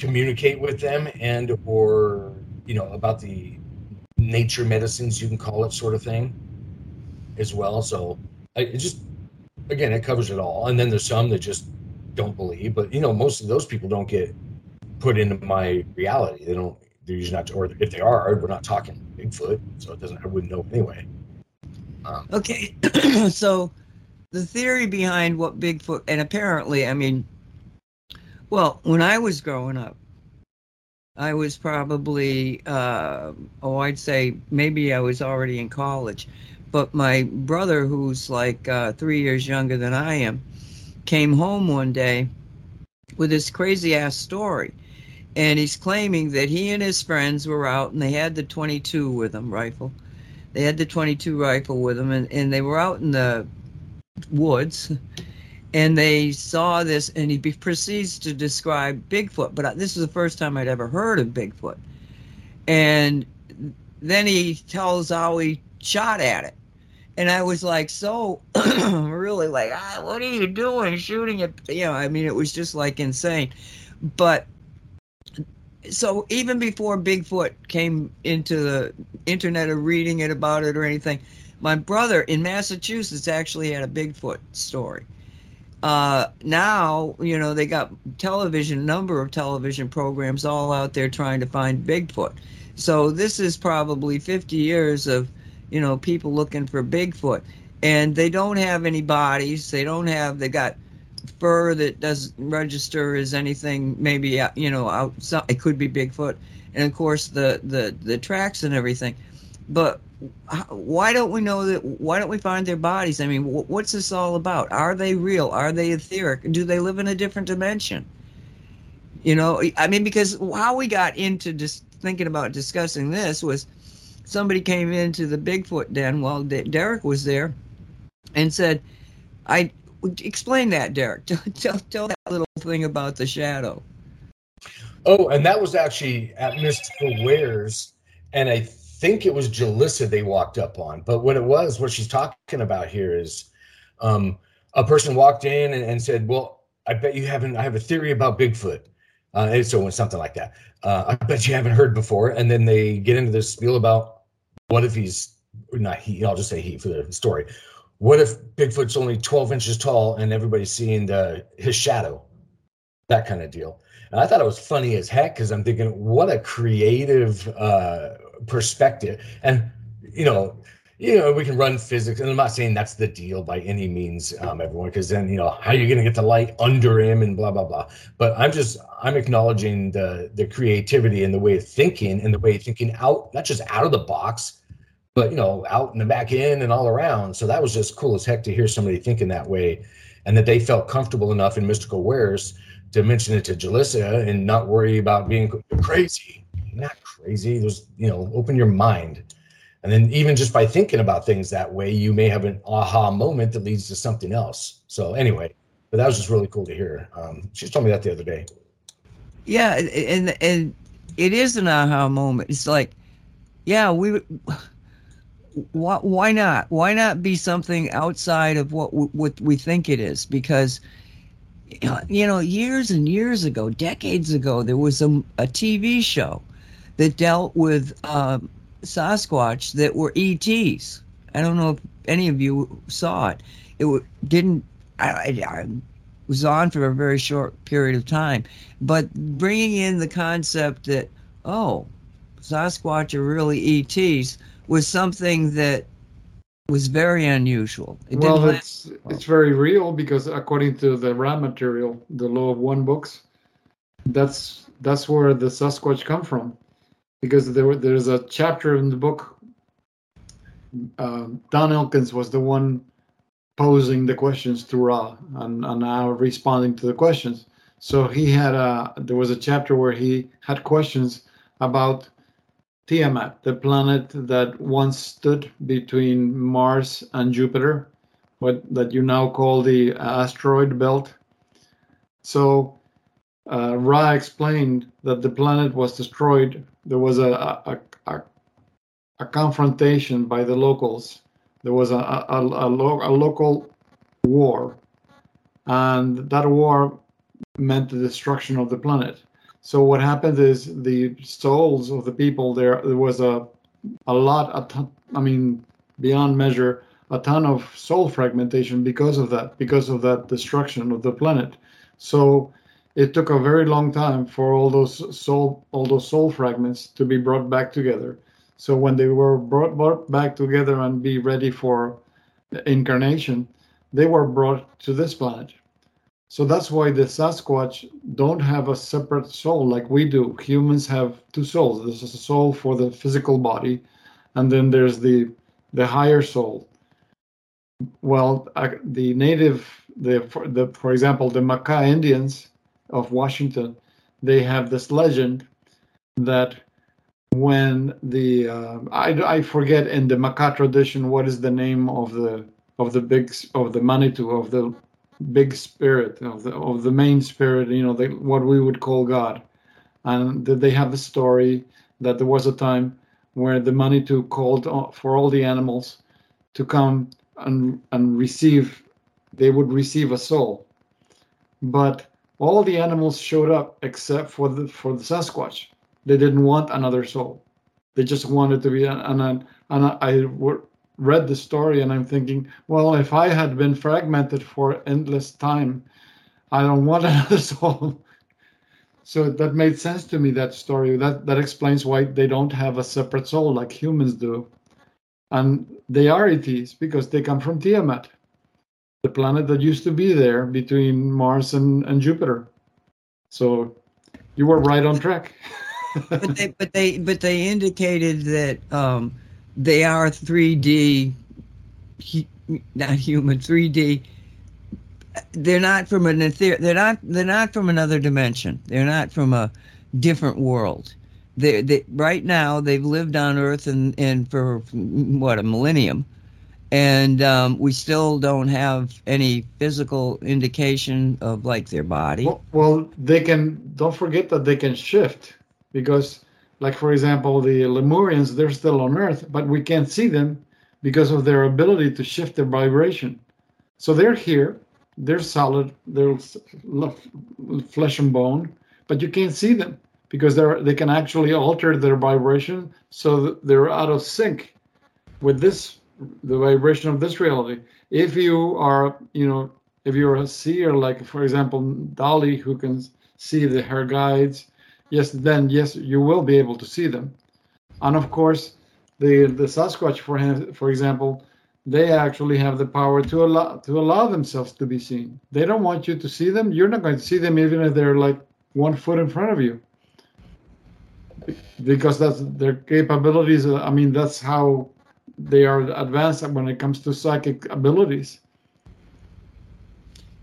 communicate with them and or you know about the nature medicines you can call it sort of thing as well. So I, it just again it covers it all. And then there's some that just don't believe, but you know most of those people don't get put into my reality. They don't they're usually not, or if they are, we're not talking Bigfoot, so it doesn't. I wouldn't know anyway. Um, Okay, so the theory behind what Bigfoot, and apparently, I mean, well, when I was growing up, I was probably, uh, oh, I'd say maybe I was already in college, but my brother, who's like uh, three years younger than I am, came home one day with this crazy ass story. And he's claiming that he and his friends were out and they had the 22 with them, rifle. They had the 22 rifle with them and, and they were out in the woods and they saw this and he proceeds to describe Bigfoot. But this is the first time I'd ever heard of Bigfoot. And then he tells how he shot at it. And I was like, so really like, ah, what are you doing shooting at, you know, I mean, it was just like insane. But so even before Bigfoot came into the internet or reading it about it or anything, my brother in Massachusetts actually had a Bigfoot story. Uh, now, you know, they got television, number of television programs all out there trying to find Bigfoot. So this is probably 50 years of you know, people looking for Bigfoot, and they don't have any bodies. They don't have. They got fur that doesn't register as anything. Maybe uh, you know, outside it could be Bigfoot, and of course the the the tracks and everything. But why don't we know that? Why don't we find their bodies? I mean, what's this all about? Are they real? Are they etheric? Do they live in a different dimension? You know, I mean, because how we got into just thinking about discussing this was somebody came into the Bigfoot den while Derek was there and said, I explain that, Derek. Tell, tell, tell that little thing about the shadow. Oh, and that was actually at Mystical Wares. And I think it was Jalissa they walked up on. But what it was, what she's talking about here is um, a person walked in and, and, said, Well, I bet you haven't, I have a theory about Bigfoot. Uh, and so something like that. Uh, I bet you haven't heard before. And then they get into this spiel about what if he's not he, I'll just say he for the story. What if Bigfoot's only 12 inches tall and everybody's seeing the, his shadow? That kind of deal. And I thought it was funny as heck because I'm thinking, what a creative uh, perspective. And you know, you know, we can run physics, and I'm not saying that's the deal by any means, um, everyone, because then you know how are you going to get the light under him and blah blah blah. But I'm just I'm acknowledging the the creativity and the way of thinking and the way of thinking out, not just out of the box, but you know, out in the back end and all around. So that was just cool as heck to hear somebody thinking that way, and that they felt comfortable enough in mystical wares to mention it to Jalissa and not worry about being crazy. Not crazy. There's, you know, open your mind. And then even just by thinking about things that way, you may have an aha moment that leads to something else. So anyway, but that was just really cool to hear. Um, she told me that the other day. Yeah, and and it is an aha moment. It's like, yeah, we. Why, why not? Why not be something outside of what what we think it is? Because you know, years and years ago, decades ago, there was a, a TV show that dealt with um, Sasquatch that were ETs. I don't know if any of you saw it. It didn't. I, I, I was on for a very short period of time, but bringing in the concept that oh, Sasquatch are really ETs was something that was very unusual. It well, it's it's very real because according to the Ra material, the Law of One books, that's that's where the Sasquatch come from because there there's a chapter in the book. Uh, Don Elkins was the one posing the questions to Ra and, and now responding to the questions. So he had a there was a chapter where he had questions about Tiamat, the planet that once stood between Mars and Jupiter, what that you now call the asteroid belt. So uh, Ra explained that the planet was destroyed there was a, a, a, a confrontation by the locals. There was a, a, lo- a local war, and that war meant the destruction of the planet. So what happened is the souls of the people there there was a a lot a ton, I mean beyond measure a ton of soul fragmentation because of that because of that destruction of the planet. So it took a very long time for all those soul all those soul fragments to be brought back together so when they were brought, brought back together and be ready for incarnation they were brought to this planet so that's why the sasquatch don't have a separate soul like we do. Humans have two souls. There's a soul for the physical body and then there's the the higher soul. Well the native the for, the for example the Makah Indians of Washington, they have this legend that when the uh, I, I forget in the Makah tradition what is the name of the of the big of the Manitou of the big spirit of the of the main spirit you know the, what we would call God, and they have a story that there was a time where the Manitou called uh, for all the animals to come and and receive they would receive a soul, but all the animals showed up except for the for the Sasquatch. They didn't want another soul. They just wanted to be. And, and, and I read the story and I'm thinking, well, if I had been fragmented for endless time, I don't want another soul. so that made sense to me. That story. That that explains why they don't have a separate soul like humans do. and they are ETs because they come from Tiamat, the planet that used to be there between Mars and, and Jupiter. So you were right on track. but they but they but they indicated that um, they are 3D, not human 3D. They're not from an ether. They're not. They're not from another dimension. They're not from a different world. They, they right now they've lived on Earth and and for what a millennium, and um, we still don't have any physical indication of like their body. Well, well, they can. Don't forget that they can shift because, like for example, the Lemurians they're still on Earth, but we can't see them because of their ability to shift their vibration. So they're here, they're solid, they're flesh and bone, but you can't see them because they're they can actually alter their vibration so they're out of sync with this the vibration of this reality. If you are, you know, if you're a seer, like for example, dali who can see the her guides, yes, then yes, you will be able to see them. And of course, the the Sasquatch, for him, for example, they actually have the power to allow to allow themselves to be seen. They don't want you to see them. You're not going to see them even if they're like one foot in front of you, because that's their capabilities. Uh, I mean, that's how they are advanced when it comes to psychic abilities.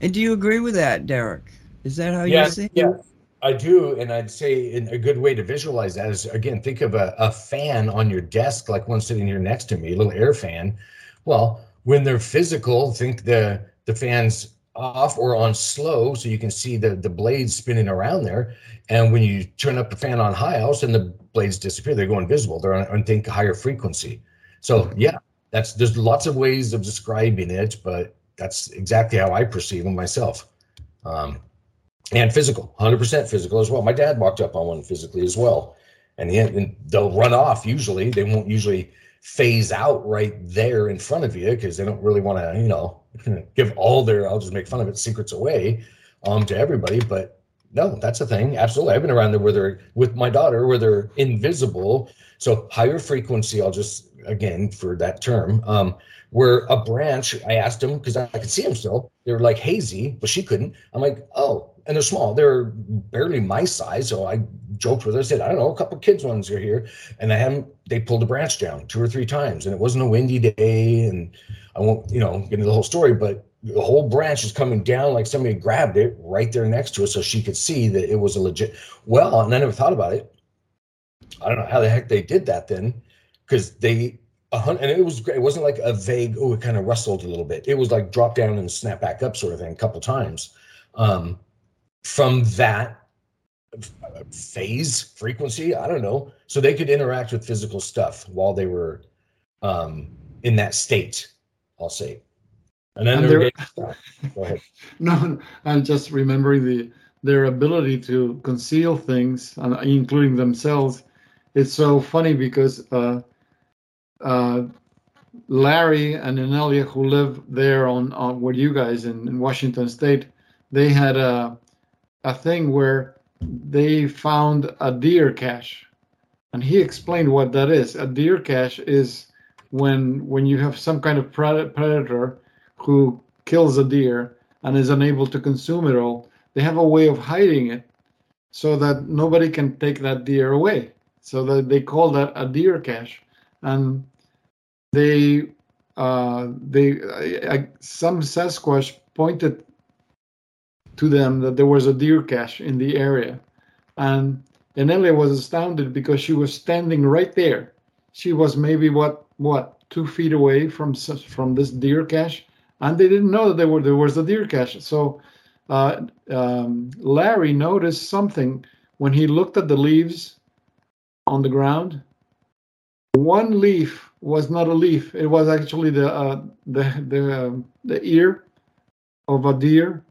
And do you agree with that, Derek? Is that how yeah, you see? Yeah, I do, and I'd say a good way to visualize that is again think of a, a fan on your desk, like one sitting here next to me, a little air fan. Well, when they're physical, think the the fan's off or on slow, so you can see the the blades spinning around there. And when you turn up the fan on high, all of a sudden the blades disappear. They go invisible. They're on, on think higher frequency. So yeah, that's there's lots of ways of describing it, but that's exactly how I perceive them myself. Um, and physical, 100% physical as well. My dad walked up on one physically as well, and, and they'll run off. Usually, they won't usually phase out right there in front of you because they don't really want to, you know, give all their I'll just make fun of it secrets away um to everybody. But no, that's a thing. Absolutely, I've been around there where they're with my daughter where they're invisible. So higher frequency. I'll just again for that term. Um, where a branch, I asked them because I, I could see them still. They were like hazy, but she couldn't. I'm like, oh, and they're small. They're barely my size. So I joked with her. I said, I don't know, a couple kids ones are here, and I. They pulled the branch down two or three times, and it wasn't a windy day. And I won't, you know, get into the whole story, but the whole branch is coming down like somebody grabbed it right there next to us so she could see that it was a legit. Well, and I never thought about it. I don't know how the heck they did that then because they and it was great. It wasn't like a vague, oh, it kind of rustled a little bit. It was like drop down and snap back up sort of thing a couple times. Um, from that phase frequency, I don't know. So they could interact with physical stuff while they were um, in that state, I'll say. And then and ahead. No, I'm just remembering the their ability to conceal things, including themselves. It's so funny because uh, uh, Larry and Anelia, who live there on, on with you guys in, in Washington State, they had a a thing where they found a deer cache, and he explained what that is. A deer cache is when when you have some kind of predator who kills a deer and is unable to consume it all. They have a way of hiding it so that nobody can take that deer away. So that they call that a deer cache and they uh, they some Sasquatch pointed to them that there was a deer cache in the area, and Enelia was astounded because she was standing right there. She was maybe what what two feet away from from this deer cache, and they didn't know that there were there was a deer cache. So uh, um, Larry noticed something when he looked at the leaves on the ground one leaf was not a leaf. It was actually the uh, the the um, the ear of a deer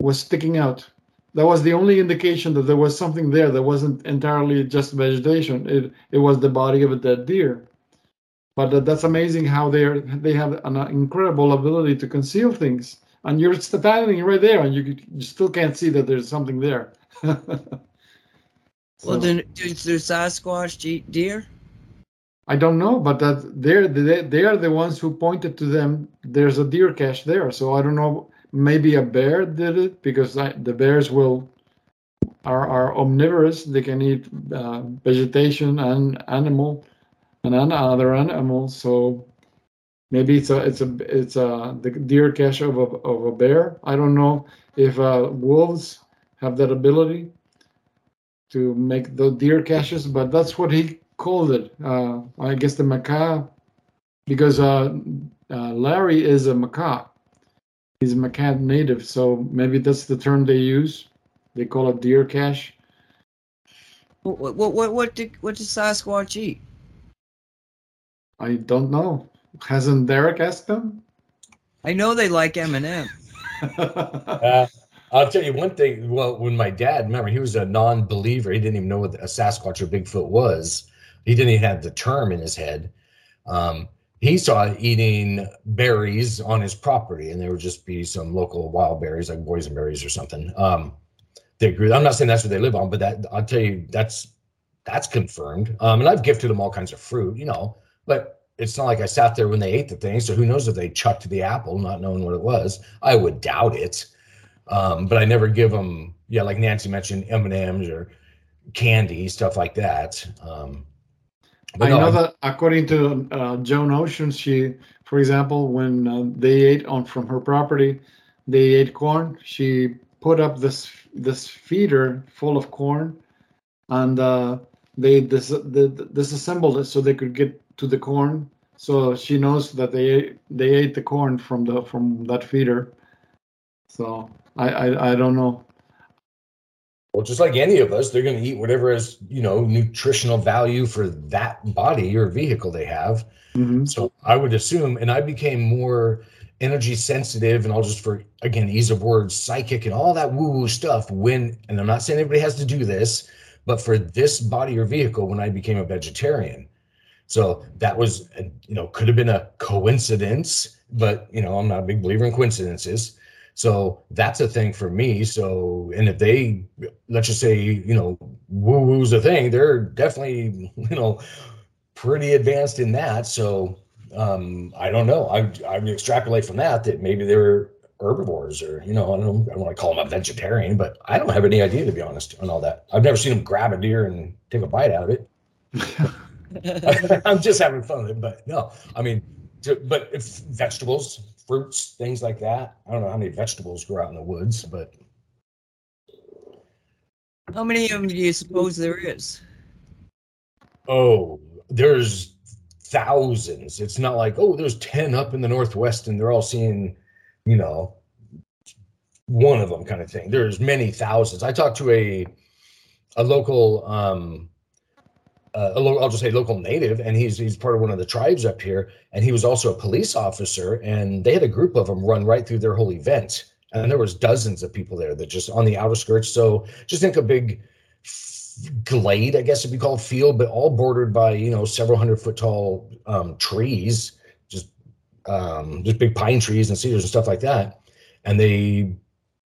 was sticking out. That was the only indication that there was something there that wasn't entirely just vegetation. It it was the body of a dead deer. But that's amazing how they are they have an incredible ability to conceal things. And you're standing right there, and you, you still can't see that there's something there. so. Well, then, is there Sasquatch deer? I don't know, but that they're they, they are the ones who pointed to them. There's a deer cache there, so I don't know. Maybe a bear did it because the bears will are are omnivorous. They can eat uh, vegetation and animal and other animals. So maybe it's a it's a it's a the deer cache of a of a bear. I don't know if uh, wolves have that ability to make the deer caches, but that's what he called it. Uh, I guess the Makah, because uh, uh, Larry is a Makah. He's a Makah native, so maybe that's the term they use. They call it deer cache. What what what what did what does Sasquatch eat? I don't know. Hasn't Derek asked them? I know they like M&M. uh, I'll tell you one thing. Well, when my dad, remember, he was a non-believer. He didn't even know what a Sasquatch or Bigfoot was. He didn't even have the term in his head. Um, he saw eating berries on his property, and there would just be some local wild berries, like boysenberries or something. Um, they grew. I'm not saying that's what they live on, but that I'll tell you that's that's confirmed. Um, and I've gifted them all kinds of fruit, you know, but it's not like I sat there when they ate the thing. So who knows if they chucked the apple, not knowing what it was. I would doubt it. Um, but I never give them, yeah, like Nancy mentioned, M and M's or candy, stuff like that. Um, I no, know that according to uh, Joan Ocean, she, for example, when uh, they ate on from her property, they ate corn. She put up this this feeder full of corn, and uh, they dis- disassembled it so they could get to the corn. So she knows that they they ate the corn from the from that feeder. So I I, I don't know. Well, just like any of us, they're going to eat whatever has you know nutritional value for that body or vehicle they have. Mm-hmm. So I would assume, and I became more energy sensitive, and I'll just for again ease of words, psychic, and all that woo woo stuff. When and I'm not saying everybody has to do this, but for this body or vehicle, when I became a vegetarian, so that was, you know, could have been a coincidence, but you know, I'm not a big believer in coincidences. So that's a thing for me. So, and if they, let's just say, you know, woo woo's a thing, they're definitely, you know, pretty advanced in that. So, um, I don't know. I I would extrapolate from that that maybe they're herbivores or you know I don't, I don't want to call them a vegetarian, but I don't have any idea to be honest on all that. I've never seen them grab a deer and take a bite out of it. I'm just having fun with it, but no, I mean, to, but if vegetables, fruits, things like that. I don't know how many vegetables grow out in the woods, but how many of them do you suppose there is? Oh, there's thousands. It's not like oh, there's ten up in the northwest, and they're all seeing, you know, one of them kind of thing. There's many thousands. I talked to a a local um uh, I'll just say local native, and he's he's part of one of the tribes up here, and he was also a police officer, and they had a group of them run right through their whole event, and there was dozens of people there that just on the outer skirts. So just think a big glade, I guess it'd be called field, but all bordered by you know several hundred foot tall um, trees, just um, just big pine trees and cedars and stuff like that, and they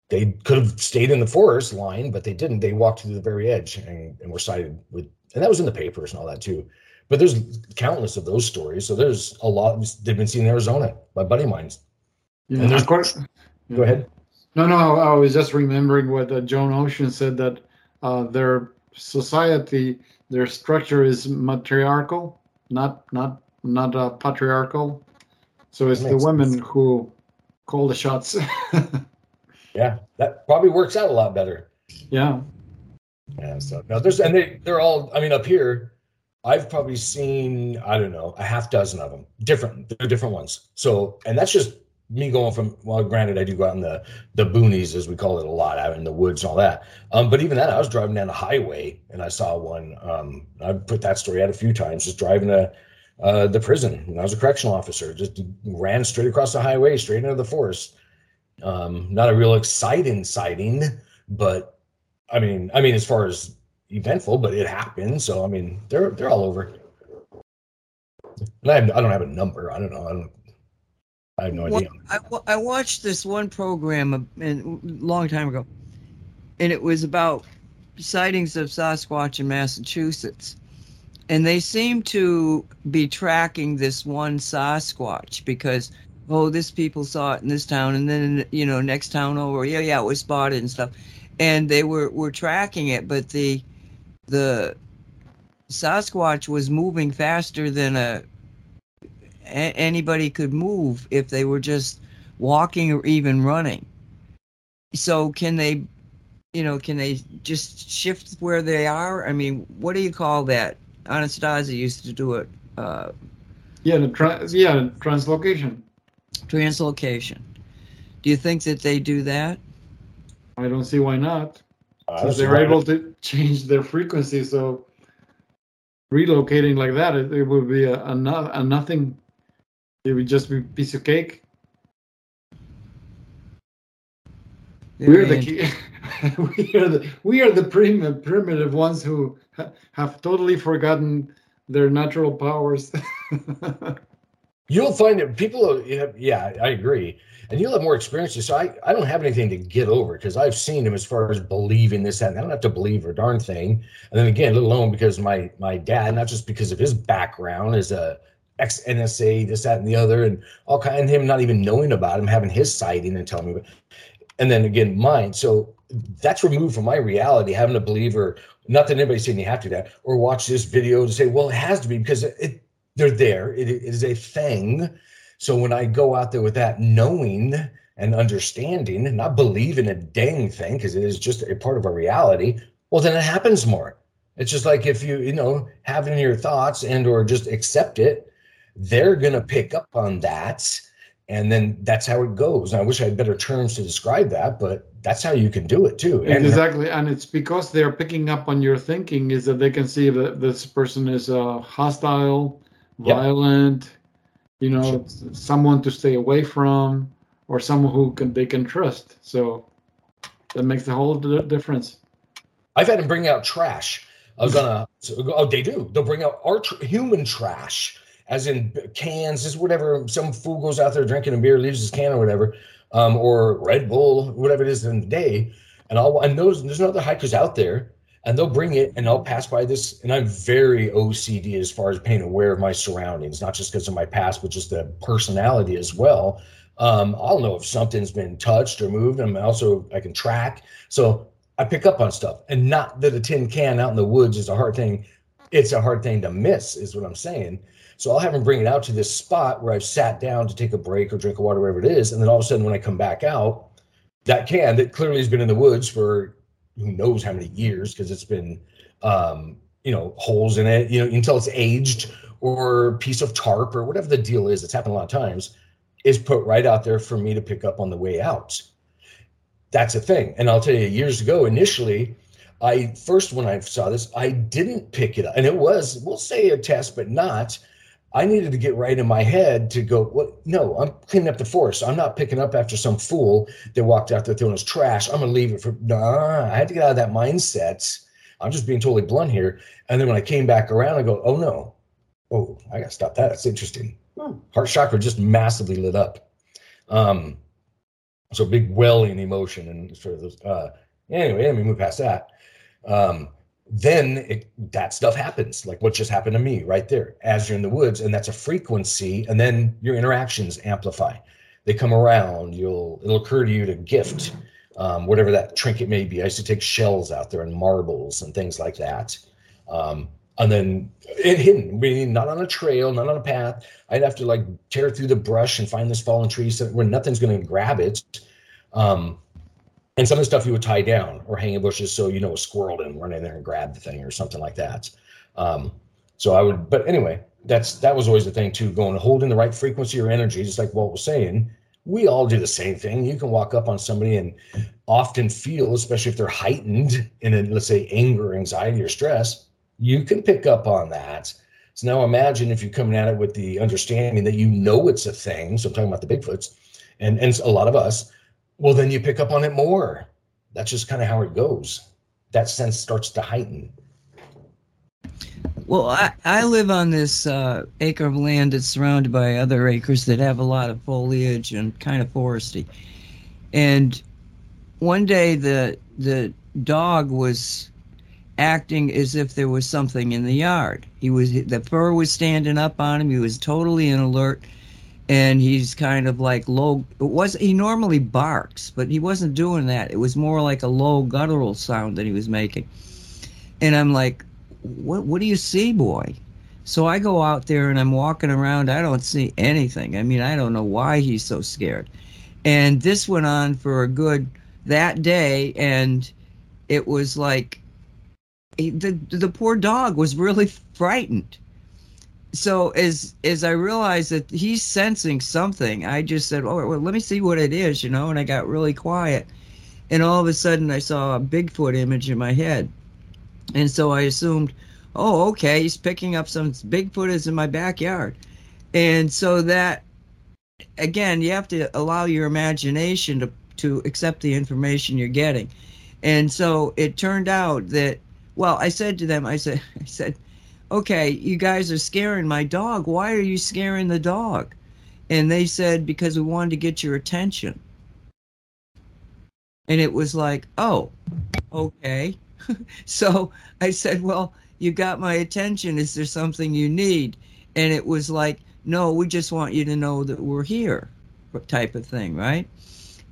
they could have stayed in the forest line, but they didn't. They walked to the very edge and, and were sighted with and that was in the papers and all that too. But there's countless of those stories. So there's a lot they've been seen in Arizona by buddy of mine. Yeah, and there's of course. Go ahead. No, no, I was just remembering what uh, Joan Ocean said that uh, their society, their structure is matriarchal, not not not uh, patriarchal. So it's the women sense. who call the shots. yeah, that probably works out a lot better. Yeah. Yeah, so no, there's and they they're all. I mean, up here, I've probably seen I don't know a half dozen of them. Different, they're different ones. So, and that's just me going from. Well, granted, I do go out in the the boonies as we call it a lot, out in the woods and all that. Um, but even that, I was driving down the highway and I saw one. Um, I put that story out a few times. Just driving to uh, the prison. When I was a correctional officer, just ran straight across the highway, straight into the forest. Um, not a real exciting sighting, but I mean, I mean, as far as eventful, but it happened. So I mean, they're they're all over. And I, have, I don't have a number. I don't know. I don't. I have no well, idea. I, I watched this one program uh, a, a long time ago, and it was about sightings of Sasquatch in Massachusetts. and they seem to be tracking this one Sasquatch because oh this people saw it in this town and then you know next town over yeah yeah it was spotted and stuff and they were were tracking it but the the Sasquatch was moving faster than a, a anybody could move if they were just walking or even running. So can they you know can they just shift where they are? I mean what do you call that? Anastasia used to do it uh, Yeah, the yeah translocation. translocation. Do you think that they do that I don't see why not. Uh, Since they're why- able to change their frequency, so relocating like that, it, it would be a, a, no, a nothing. It would just be a piece of cake. We're the key. we are the we are the prim- primitive ones who ha- have totally forgotten their natural powers. You'll find that people, yeah, yeah, I agree. And you'll have more experiences. So I, I don't have anything to get over because I've seen them as far as believing this, that. And I don't have to believe a darn thing. And then again, let alone because my my dad, not just because of his background as a ex NSA, this, that, and the other, and all kind, and him not even knowing about him, having his sighting and telling me. And then again, mine. So that's removed from my reality, having to believe or not that anybody's saying you have to do that or watch this video to say, well, it has to be because it, they're there. It, it is a thing. So when I go out there with that knowing and understanding, and not believing a dang thing because it is just a part of our reality, well, then it happens more. It's just like if you, you know, have in your thoughts and or just accept it, they're gonna pick up on that. And then that's how it goes. And I wish I had better terms to describe that, but that's how you can do it too. And exactly, and it's because they're picking up on your thinking is that they can see that this person is uh, hostile, Yep. You know, Sure. someone to stay away from, or someone who can they can trust. So that makes the whole di- difference. I've had them bring out trash. I was on a, so- oh, they do. They'll bring out our tr- human trash, as in cans, just whatever. Some fool goes out there drinking a beer, leaves his can or whatever, um, or Red Bull, whatever it is in the day. And I'll, and those, there's no other hikers out there, and they'll bring it, and I'll pass by this. And I'm very OCD as far as being aware of my surroundings, not just because of my past, but just the personality as well. Um, I'll know if something's been touched or moved. I'm also, I can track. So I pick up on stuff, and not that a tin can out in the woods is a hard thing. It's a hard thing to miss, is what I'm saying. So I'll have them bring it out to this spot where I've sat down to take a break or drink of water, whatever it is, and then all of a sudden, when I come back out, that can that clearly has been in the woods for who knows how many years because it's been, um, you know, holes in it, you know, until it's aged or piece of tarp or whatever the deal is. It's happened a lot of times. Is put right out there for me to pick up on the way out that's a thing. And I'll tell you, years ago, initially, I first when I saw this, I didn't pick it up, and it was we'll say a test, but not. I needed to get right in my head to go. What? No, I'm cleaning up the forest. I'm not picking up after some fool that walked out there throwing his trash. I'm gonna leave it for. Nah, I had to get out of that mindset. I'm just being totally blunt here. And then when I came back around, I go, oh no, oh I gotta stop that. That's interesting. Heart chakra just massively lit up. Um, so big welling emotion and sort of those uh anyway let me move past that um then it, that stuff happens like what just happened to me right there. As you're in the woods and that's a frequency and then your interactions amplify. They come around you'll it'll occur to you to gift um, whatever that trinket may be. I used to take shells out there and marbles and things like that. Um, and then it hidden meaning not on a trail not on a path. I'd have to like tear through the brush and find this fallen tree so where nothing's going to grab it um, and some of the stuff you would tie down or hanging bushes so you know a squirrel didn't run in there and grab the thing or something like that. Um, so I would, but anyway, that's that was always the thing too, going holding the right frequency or energy, just like Walt was saying. We all do the same thing. You can walk up on somebody and often feel, especially if they're heightened in a, let's say anger, anxiety, or stress, you can pick up on that. So now imagine if you're coming at it with the understanding that you know it's a thing. So I'm talking about the Bigfoots and, and a lot of us, well, then you pick up on it more. That's just kind of how it goes. That sense starts to heighten. Well, I, I live on this uh, acre of land that's surrounded by other acres that have a lot of foliage and kind of foresty. And one day the the dog was acting as if there was something in the yard. He was the fur was standing up on him. He was totally in alert, and he's kind of like low. It was he normally barks, but he wasn't doing that. It was more like a low guttural sound that he was making. And I'm like, what What do you see, boy? So I go out there and I'm walking around. I don't see anything. I mean, I don't know why he's so scared. And this went on for a good that day, and it was like he, the the poor dog was really frightened. So as as I realized that he's sensing something, I just said, "Oh, well, let me see what it is," you know. And I got really quiet, and all of a sudden, I saw a Bigfoot image in my head, and so I assumed, "Oh, okay, he's picking up some Bigfoot is in my backyard," and so that again, you have to allow your imagination to to accept the information you're getting. And so it turned out that well, I said to them, I said, I said, okay, you guys are scaring my dog. Why are you scaring the dog? And they said, because we wanted to get your attention. And it was like, oh, okay. so I said, well, you got my attention. Is there something you need? And it was like, no, we just want you to know that we're here, type of thing, right?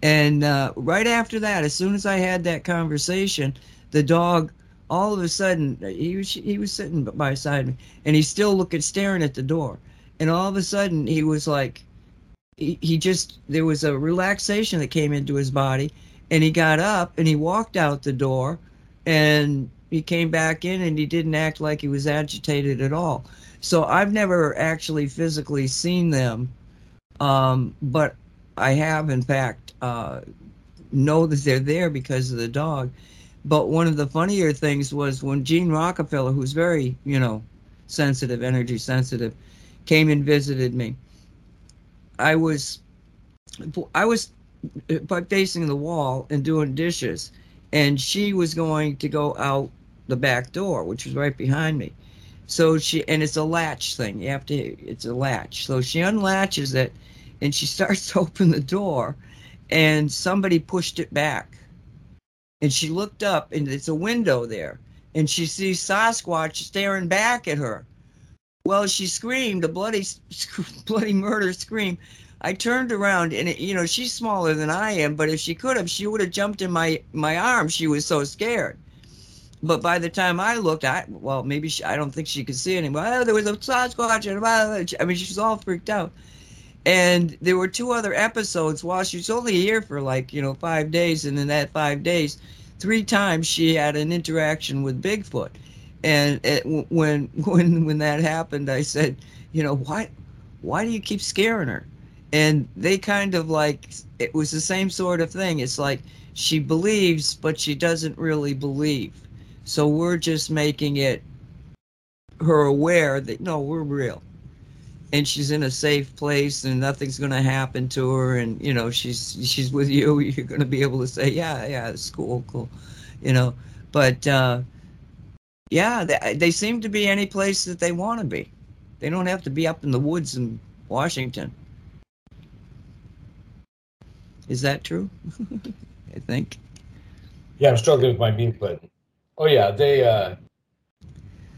And uh, right after that, as soon as I had that conversation, the dog all of a sudden he was he was sitting by side me and he's still looking staring at the door. And all of a sudden he was like he, he just there was a relaxation that came into his body and he got up and he walked out the door and he came back in and he didn't act like he was agitated at all. So i've never actually physically seen them um, but i have in fact uh, know that they're there because of the dog but one of the funnier things was when Gene Rockefeller, who's very, you know, sensitive, energy sensitive, came and visited me. I was, I was facing the wall and doing dishes, and she was going to go out the back door, which was right behind me. So she, and it's a latch thing. You have to, it's a latch. So she unlatches it, and she starts to open the door, and somebody pushed it back and she looked up and it's a window there and she sees Sasquatch staring back at her. Well, she screamed a bloody, bloody murder scream. I turned around and it, you know she's smaller than I am, but if she could have, she would have jumped in my my arms. She was so scared. But by the time I looked, I well maybe she, I don't think she could see anymore. Oh, there was a Sasquatch, and I mean she was all freaked out. And there were two other episodes while she was only here for like, you know, five days. And in that five days, three times she had an interaction with Bigfoot. And it, when when when that happened, I said, you know, why why do you keep scaring her? And they kind of like it was the same sort of thing. It's like she believes, but she doesn't really believe. So we're just making it her aware that no, we're real and she's in a safe place and nothing's going to happen to her and you know she's she's with you you're going to be able to say yeah yeah it's cool cool you know? But uh yeah they, they seem to be any place that they want to be. They don't have to be up in the woods in washington. Is that true? I think. Yeah i'm struggling with my mute button. Oh yeah they uh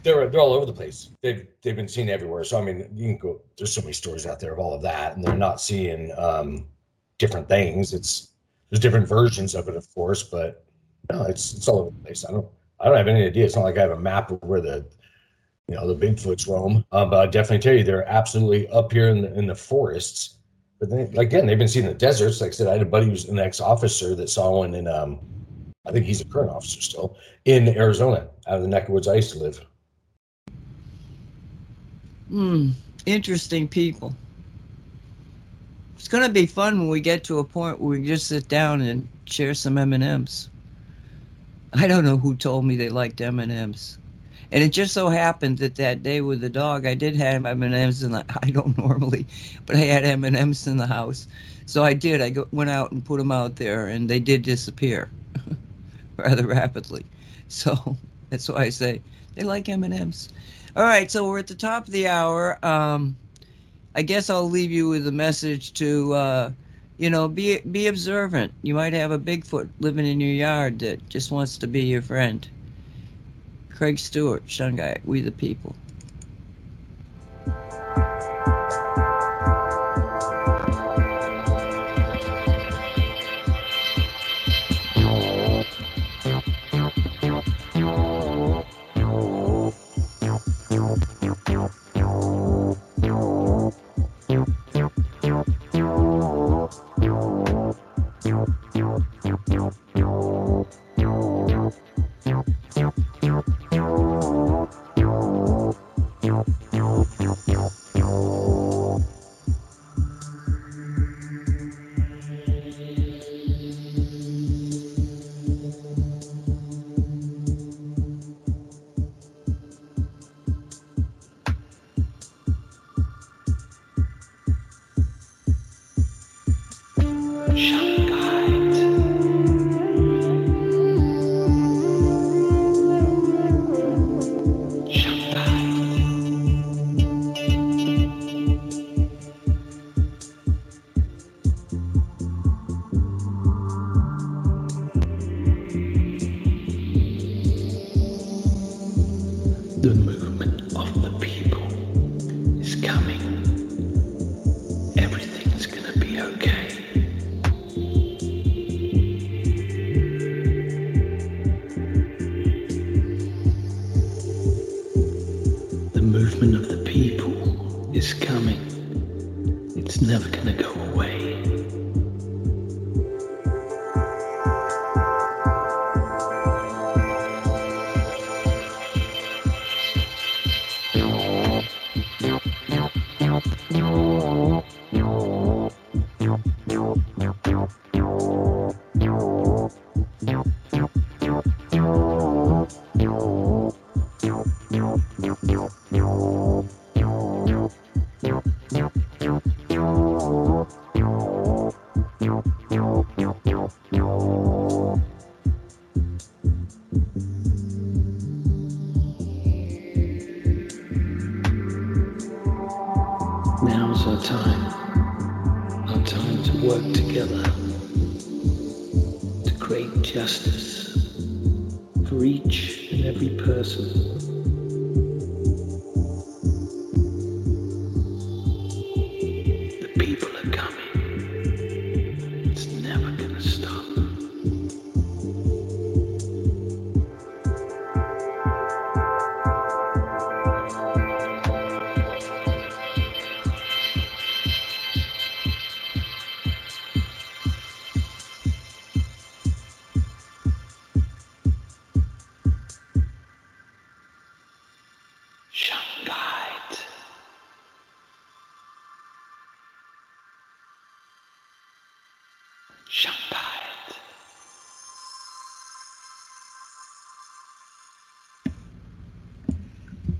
they're they're all over the place. They've they've been seen everywhere. So I mean, you can go. There's so many stories out there of all of that, and they're not seeing um, different things. It's there's different versions of it, of course, but no, it's it's all over the place. I don't I don't have any idea. It's not like I have a map of where the you know the Bigfoots roam. Uh, but I definitely tell you, they're absolutely up here in the in the forests. But then again, they've been seen in the deserts. Like I said, I had a buddy who's an ex-officer that saw one in um, I think he's a current officer still in Arizona, out of the neck of woods I used to live. Hmm, interesting people. It's gonna be fun when we get to a point where we just sit down and share some M and M's. I don't know who told me they liked M and it just so happened that that day with the dog, I did have M and I don't normally, but I had M and M's in the house, so I did. I go, went out and put them out there, and they did disappear rather rapidly. So that's why I say they like M and M's. All right, so we're at the top of the hour. Um, I guess I'll leave you with a message to, uh, you know, be be observant. You might have a Bigfoot living in your yard that just wants to be your friend. Craig Stewart, Shungite, We the People.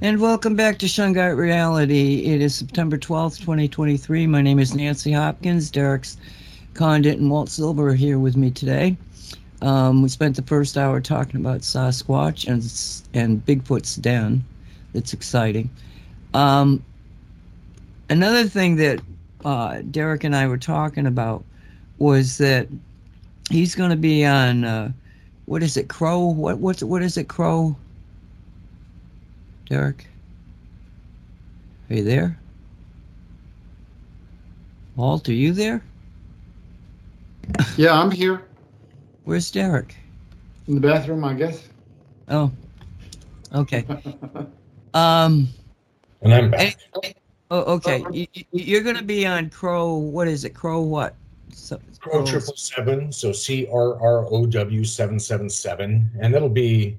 And welcome back to Shungite Reality. It is September 12th, 2023. My name is Nancy Hopkins. Derek's Condit and Walt Silva are here with me today. Um, we spent the first hour talking about Sasquatch and, and Bigfoot's den. It's exciting. Um, another thing that uh, Derek and I were talking about was that he's going to be on, uh, what is it, Crow? What, what's, what is it, Crow? Derek? Are you there? Walt, are you there? Yeah, I'm here Where's Derek? in the bathroom, I guess. Oh, okay. Um. And I'm back. Any- oh, okay. You, you- you're gonna be on Crow. What is it? Crow what? So, Crow triple seven, so C R R O W seven seven seven, and it'll be,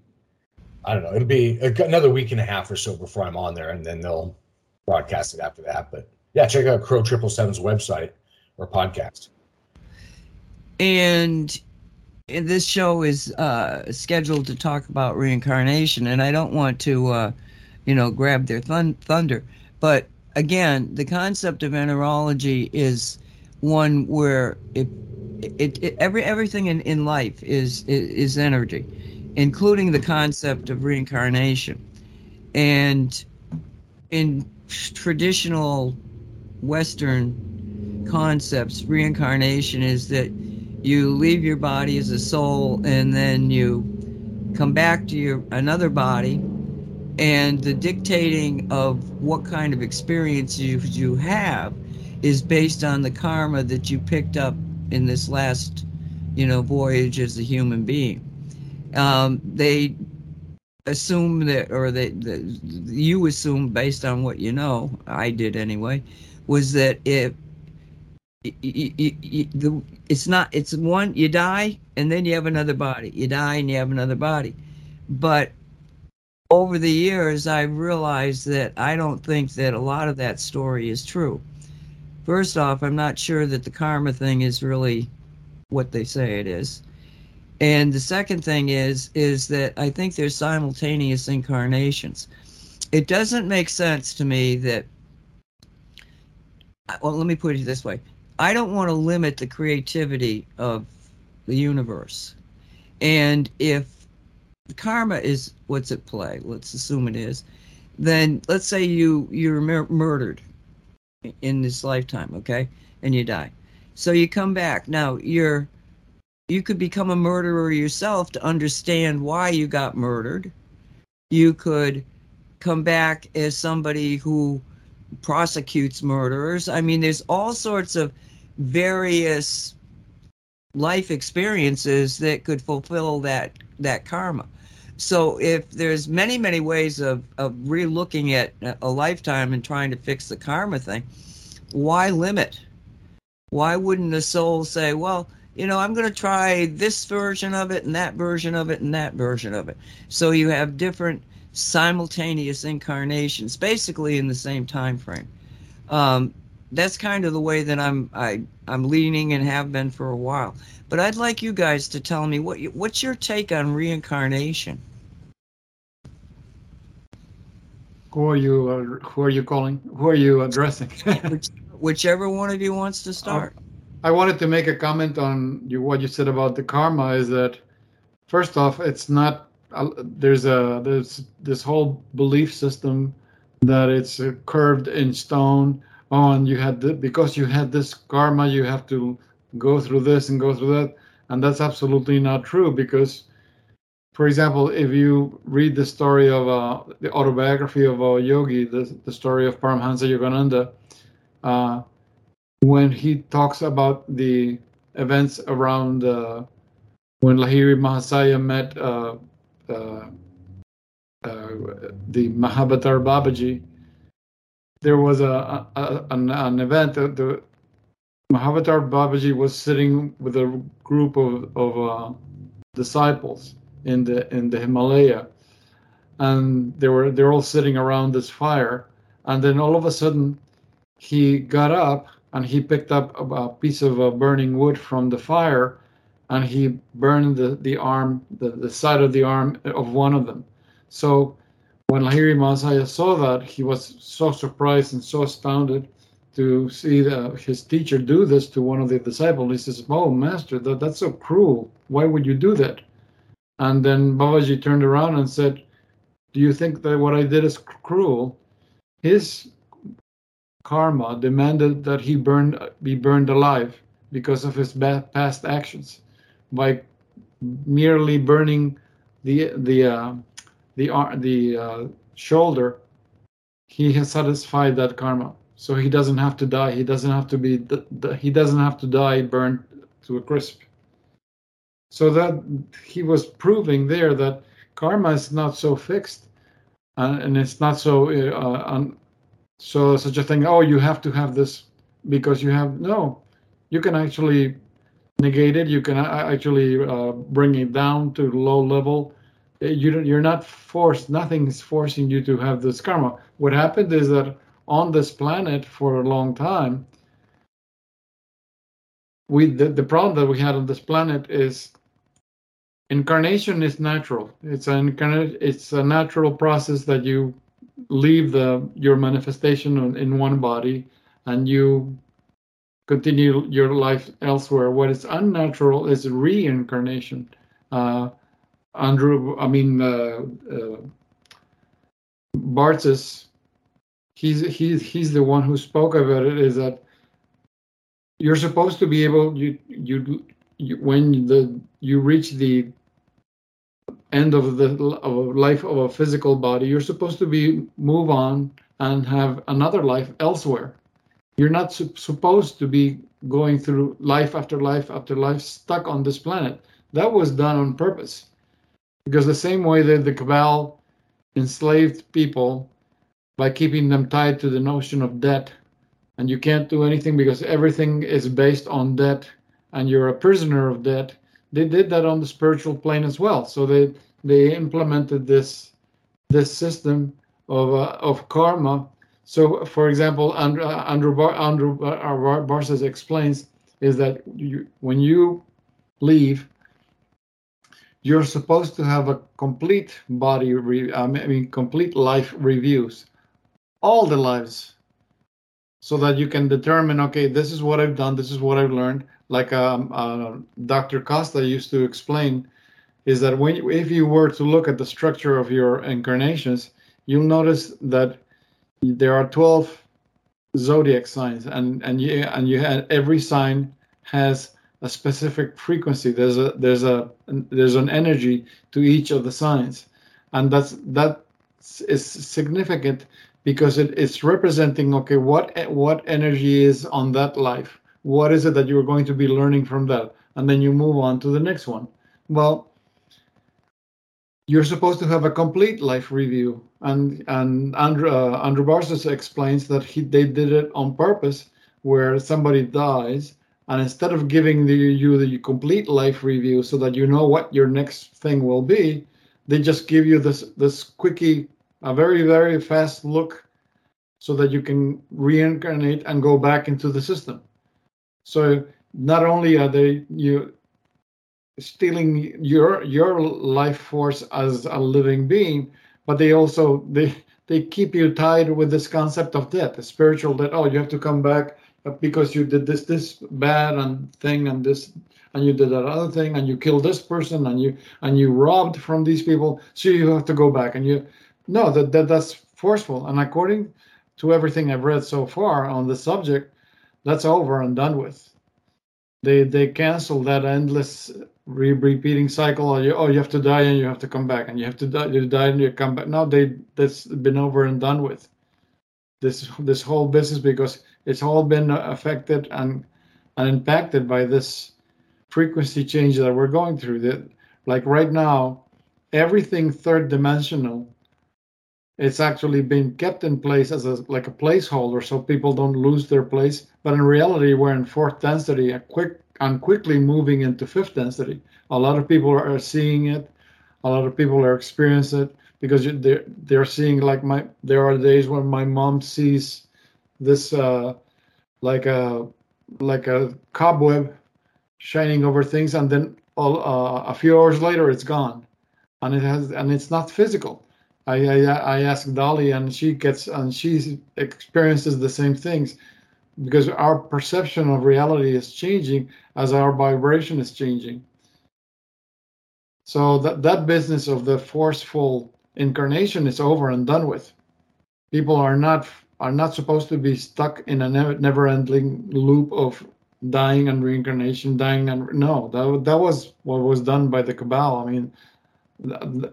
I don't know, it'll be another week and a half or so before I'm on there, and then they'll broadcast it after that. But yeah, check out Crow triple seven's website or podcast. And, this show is uh, scheduled to talk about reincarnation, and I don't want to, uh, you know, grab their thun- thunder. But again, the concept of enterology is one where it, it, it every everything in, in life is is energy, including the concept of reincarnation, and in traditional Western concepts, reincarnation is that you leave your body as a soul and then you come back to your another body. And the dictating of what kind of experience you, you have is based on the karma that you picked up in this last you know voyage as a human being um, they assume that or they the, you assume based on what you know i did anyway was that if it's not it's one you die and then you have another body you die and you have another body but over the years, I've realized that I don't think that a lot of that story is true. First off, I'm not sure that the karma thing is really what they say it is. And the second thing is is that I think there's simultaneous incarnations. It doesn't make sense to me that uh, well, let me put it this way. I don't want to limit the creativity of the universe. And if karma is what's at play. Let's assume it is. Then let's say you you're mur- murdered in this lifetime, okay, and you die. So you come back. Now you're you could become a murderer yourself to understand why you got murdered. You could come back as somebody who prosecutes murderers. I mean, there's all sorts of various life experiences that could fulfill that that karma. So if there's many, many ways of, of re-looking at a lifetime and trying to fix the karma thing, why limit? Why wouldn't the soul say, well, you know, I'm going to try this version of it and that version of it and that version of it. So you have different simultaneous incarnations, basically in the same time frame. Um, that's kind of the way that I'm I, I'm leaning and have been for a while. But I'd like you guys to tell me what you, what's your take on reincarnation. Who are you? Uh, who are you calling? Who are you addressing? Which, whichever one of you wants to start. I wanted to make a comment on you, what you said about the karma. Is that first off, it's not. Uh, there's a there's this whole belief system that it's uh, curved in stone. Oh, and you had the, because you had this karma, you have to go through this and go through that. And that's absolutely not true because, for example, if you read the story of uh, the autobiography of a yogi, the, the story of Paramhansa Yogananda, uh, when he talks about the events around uh, when Lahiri Mahasaya met uh, uh, uh, the Mahavatar Babaji, there was a, a an, an, event that the Mahavatar Babaji was sitting with a group of, of uh, disciples in the in the Himalaya, and they were they're all sitting around this fire, and then all of a sudden, he got up and he picked up a, piece of uh, burning wood from the fire, and he burned the the arm the, the side of the arm of one of them. So when Lahiri Mahasaya saw that, he was so surprised and so astounded to see the, his teacher do this to one of the disciples. He says, "Oh, master, that, that's so cruel. Why would you do that?" And then Babaji turned around and said, "Do you think that what I did is cruel?" His karma demanded that he be burned alive because of his past actions by merely burning the the uh, the the uh, shoulder he has satisfied that karma so he doesn't have to die. He doesn't have to be. He doesn't have to die burned to a crisp. So that he was proving there that karma is not so fixed, uh, and it's not so uh, un, so such a thing. Oh, you have to have this because you have no. You can actually negate it. You can actually uh, bring it down to low level. You you're not forced. Nothing is forcing you to have this karma. What happened is that on this planet for a long time, we the, the problem that we had on this planet is incarnation is natural. It's an it's a natural process that you leave the your manifestation in one body and you continue your life elsewhere. What is unnatural is reincarnation. Uh, Andrew, I mean, uh, uh, Bartzis he's he's he's the one who spoke about it is that you're supposed to be able you you, you when the you reach the end of the life of a physical body, you're supposed to be move on and have another life elsewhere. You're not su- supposed to be going through life after life after life stuck on this planet. That was done on purpose. Because the same way that the cabal enslaved people by keeping them tied to the notion of debt, and you can't do anything because everything is based on debt, and you're a prisoner of debt. They did that on the spiritual plane as well. So they they implemented this this system of uh, of karma. So, for example, Andrew Andrew, Bar, Andrew Bar, Bartzis explains is that you, when you leave, you're supposed to have a complete body, re, I mean, complete life reviews, all the lives, so that you can determine, okay, this is what I've done, this is what I've learned. Like um, uh, Dr. Costa used to explain, is that when if you were to look at the structure of your incarnations, you'll notice that there are 12 zodiac signs, and and you and you had every sign has a specific frequency. There's a there's a there's an energy to each of the signs, and that's that is significant because it, it's representing okay what what energy is on that life. What is it that you're going to be learning from that, and then you move on to the next one. Well, you're supposed to have a complete life review, and and Andrew uh, Andrew Bartzis explains that he they did it on purpose, where somebody dies and instead of giving the, you the complete life review so that you know what your next thing will be, they just give you this this quickie, a very very fast look, so that you can reincarnate and go back into the system. So not only are they you stealing your your life force as a living being, but they also they they keep you tied with this concept of death, spiritual death. Oh, you have to come back because you did this this bad and thing and this and you did that other thing and you killed this person and you and you robbed from these people so you have to go back and you no that, that that's forceful and according to everything i've read so far on the subject that's over and done with. They they cancel that endless re- repeating cycle. Oh you, oh you have to die and you have to come back and you have to die you die and you come back. No they that's been over and done with. This this whole business because it's all been affected and and impacted by this frequency change that we're going through. That like right now everything third dimensional it's actually been kept in place as a like a placeholder so people don't lose their place. But in reality we're in fourth density a quick and quickly moving into fifth density. A lot of people are seeing it. A lot of people are experiencing it because they're they're seeing like my there are days when my mom sees this uh like a like a cobweb shining over things and then all, uh, a few hours later it's gone. And it has and it's not physical I, I i ask dolly and she gets and she experiences the same things because our perception of reality is changing as our vibration is changing so that that business of the forceful incarnation is over and done with. People are not are not supposed to be stuck in a never-ending loop of dying and reincarnation, dying and no, that that was what was done by the cabal. I mean,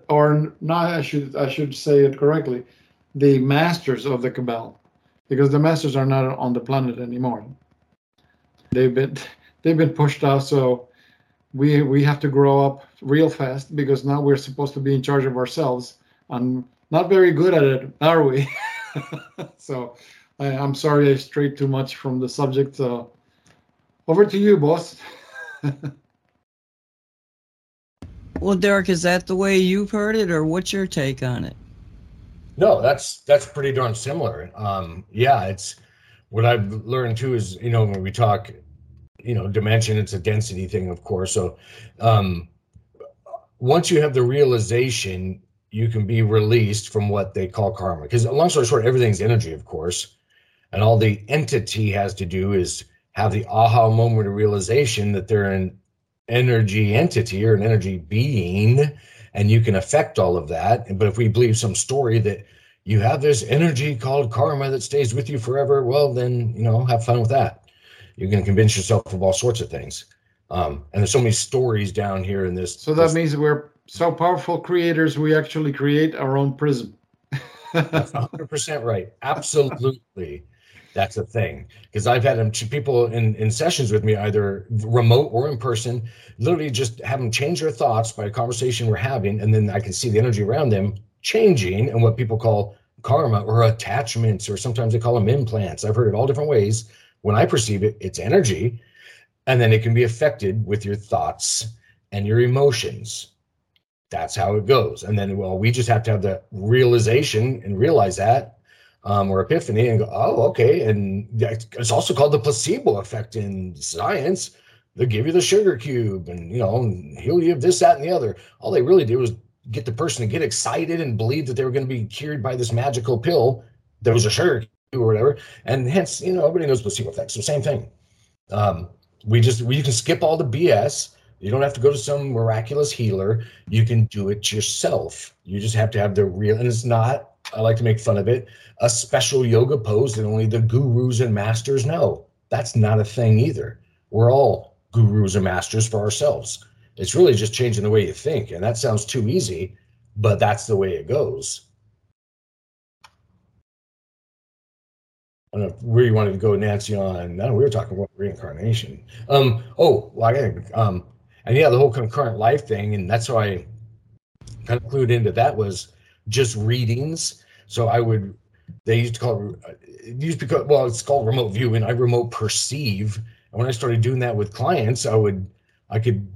or not. I should I should say it correctly. The masters of the cabal, because the masters are not on the planet anymore. They've been they've been pushed out. So we we have to grow up real fast because now we're supposed to be in charge of ourselves I'm not very good at it, are we? so I, am sorry I strayed too much from the subject. So over to you, boss. well, Derek, is that the way you've heard it, or what's your take on it? No, that's that's pretty darn similar. Um, yeah, it's what I've learned too is you know when we talk, you know, dimension, it's a density thing, of course. So um, once you have the realization you can be released from what they call karma. Because long story short, everything's energy, of course. And all the entity has to do is have the aha moment of realization that they're an energy entity or an energy being, and you can affect all of that. But if we believe some story that you have this energy called karma that stays with you forever, well, then, you know, have fun with that. You can convince yourself of all sorts of things. Um, and there's so many stories down here in this. So that this, means we're so powerful creators, we actually create our own prism. That's 100% right. Absolutely. That's a thing. Because I've had them, people in, in sessions with me, either remote or in person, literally just have them change their thoughts by a conversation we're having. And then I can see the energy around them changing and what people call karma or attachments, or sometimes they call them implants. I've heard it all different ways. When I perceive it, it's energy. And then it can be affected with your thoughts and your emotions that's how it goes. And then, well, we just have to have the realization and realize that um, or epiphany and go, oh, okay. And it's also called the placebo effect in science. They give you the sugar cube and, you know, heal you of this, that, and the other. All they really did was get the person to get excited and believe that they were going to be cured by this magical pill that was a sugar cube or whatever. And hence, you know, everybody knows placebo effect. So same thing. Um, we just, we can skip all the BS you don't have to go to some miraculous healer. You can do it yourself. You just have to have the real, and it's not, I like to make fun of it, a special yoga pose that only the gurus and masters know. That's not a thing either. We're all gurus and masters for ourselves. It's really just changing the way you think. And that sounds too easy, but that's the way it goes. I don't know where you wanted to go, Nancy, on. No, we were talking about reincarnation. Um, oh, well, I got um, and yeah, the whole concurrent life thing, and that's why I kind of clued into that was just readings. So I would, they used to call it, it used call, well, it's called remote viewing. I remote perceive. And when I started doing that with clients, I would, I could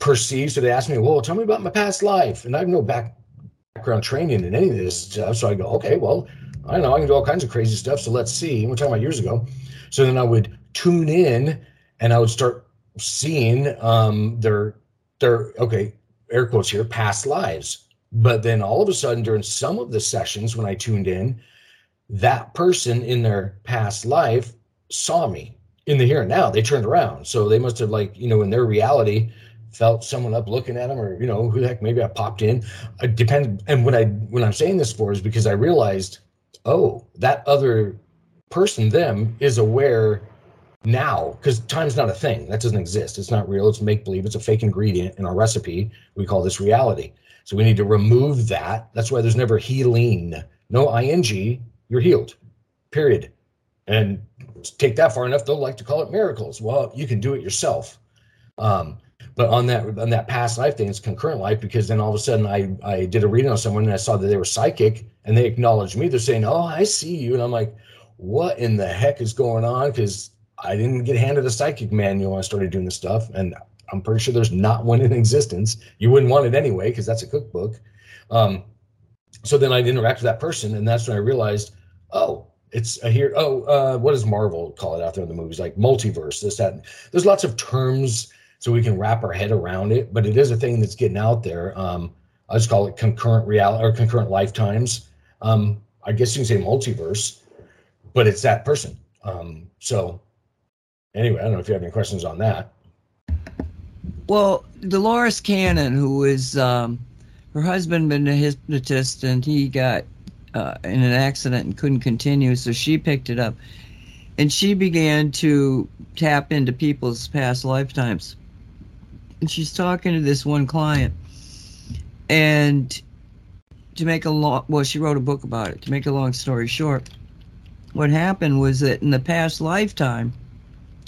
perceive. So they asked me, well, tell me about my past life. And I have no back, background training in any of this stuff. So I go, okay, well, I know I can do all kinds of crazy stuff. So let's see. We're talking about years ago. So then I would tune in and I would start seeing um, their their okay air quotes here past lives. But then all of a sudden during some of the sessions when I tuned in, that person in their past life saw me in the here and now. They turned around, so they must have like you know in their reality felt someone up looking at them or you know who the heck maybe i popped in. Depends. And what i when i'm saying this for is because i realized oh that other person them is aware now. Because time's not a thing. That doesn't exist. It's not real. It's make believe it's a fake ingredient in our recipe. We call this reality so we need to remove that. That's why there's never healing. No ing you're healed period. And take that far enough they'll like to call it miracles. Well you can do it yourself. Um, but on that on that past life thing it's concurrent life because then all of a sudden i i did a reading on someone and i saw that they were psychic and they acknowledged me. They're saying oh i see you. And i'm like what in the heck is going on? Because I didn't get handed a psychic manual when I started doing this stuff, and I'm pretty sure there's not one in existence. You wouldn't want it anyway because that's a cookbook. Um, so then I'd interact with that person, and that's when I realized, oh, it's a here. Oh, uh, what does Marvel call it out there in the movies? Like multiverse, this, that. There's lots of terms so we can wrap our head around it, but it is a thing that's getting out there. Um, I just call it concurrent reality or concurrent lifetimes. Um, I guess you can say multiverse, but it's that person. Um, so anyway, I don't know if you have any questions on that. Well, Dolores Cannon, who is um, her husband, been a hypnotist, and he got uh, in an accident and couldn't continue, so she picked it up, and she began to tap into people's past lifetimes. And she's talking to this one client, and to make a long well, she wrote a book about it. To make a long story short, what happened was that in the past lifetime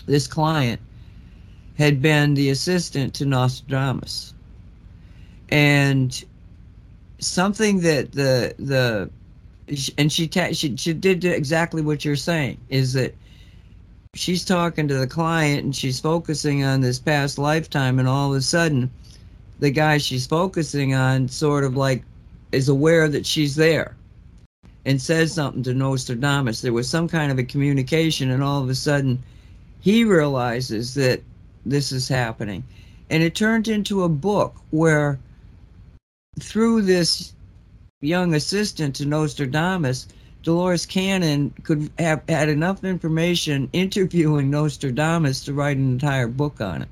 this client had been the assistant to Nostradamus. And something that the the and she ta- she she did exactly what you're saying is that she's talking to the client and she's focusing on this past lifetime and all of a sudden the guy she's focusing on sort of like is aware that she's there and says something to Nostradamus. There was some kind of a communication and all of a sudden he realizes that this is happening. And it turned into a book where, through this young assistant to Nostradamus, Dolores Cannon could have had enough information interviewing Nostradamus to write an entire book on it.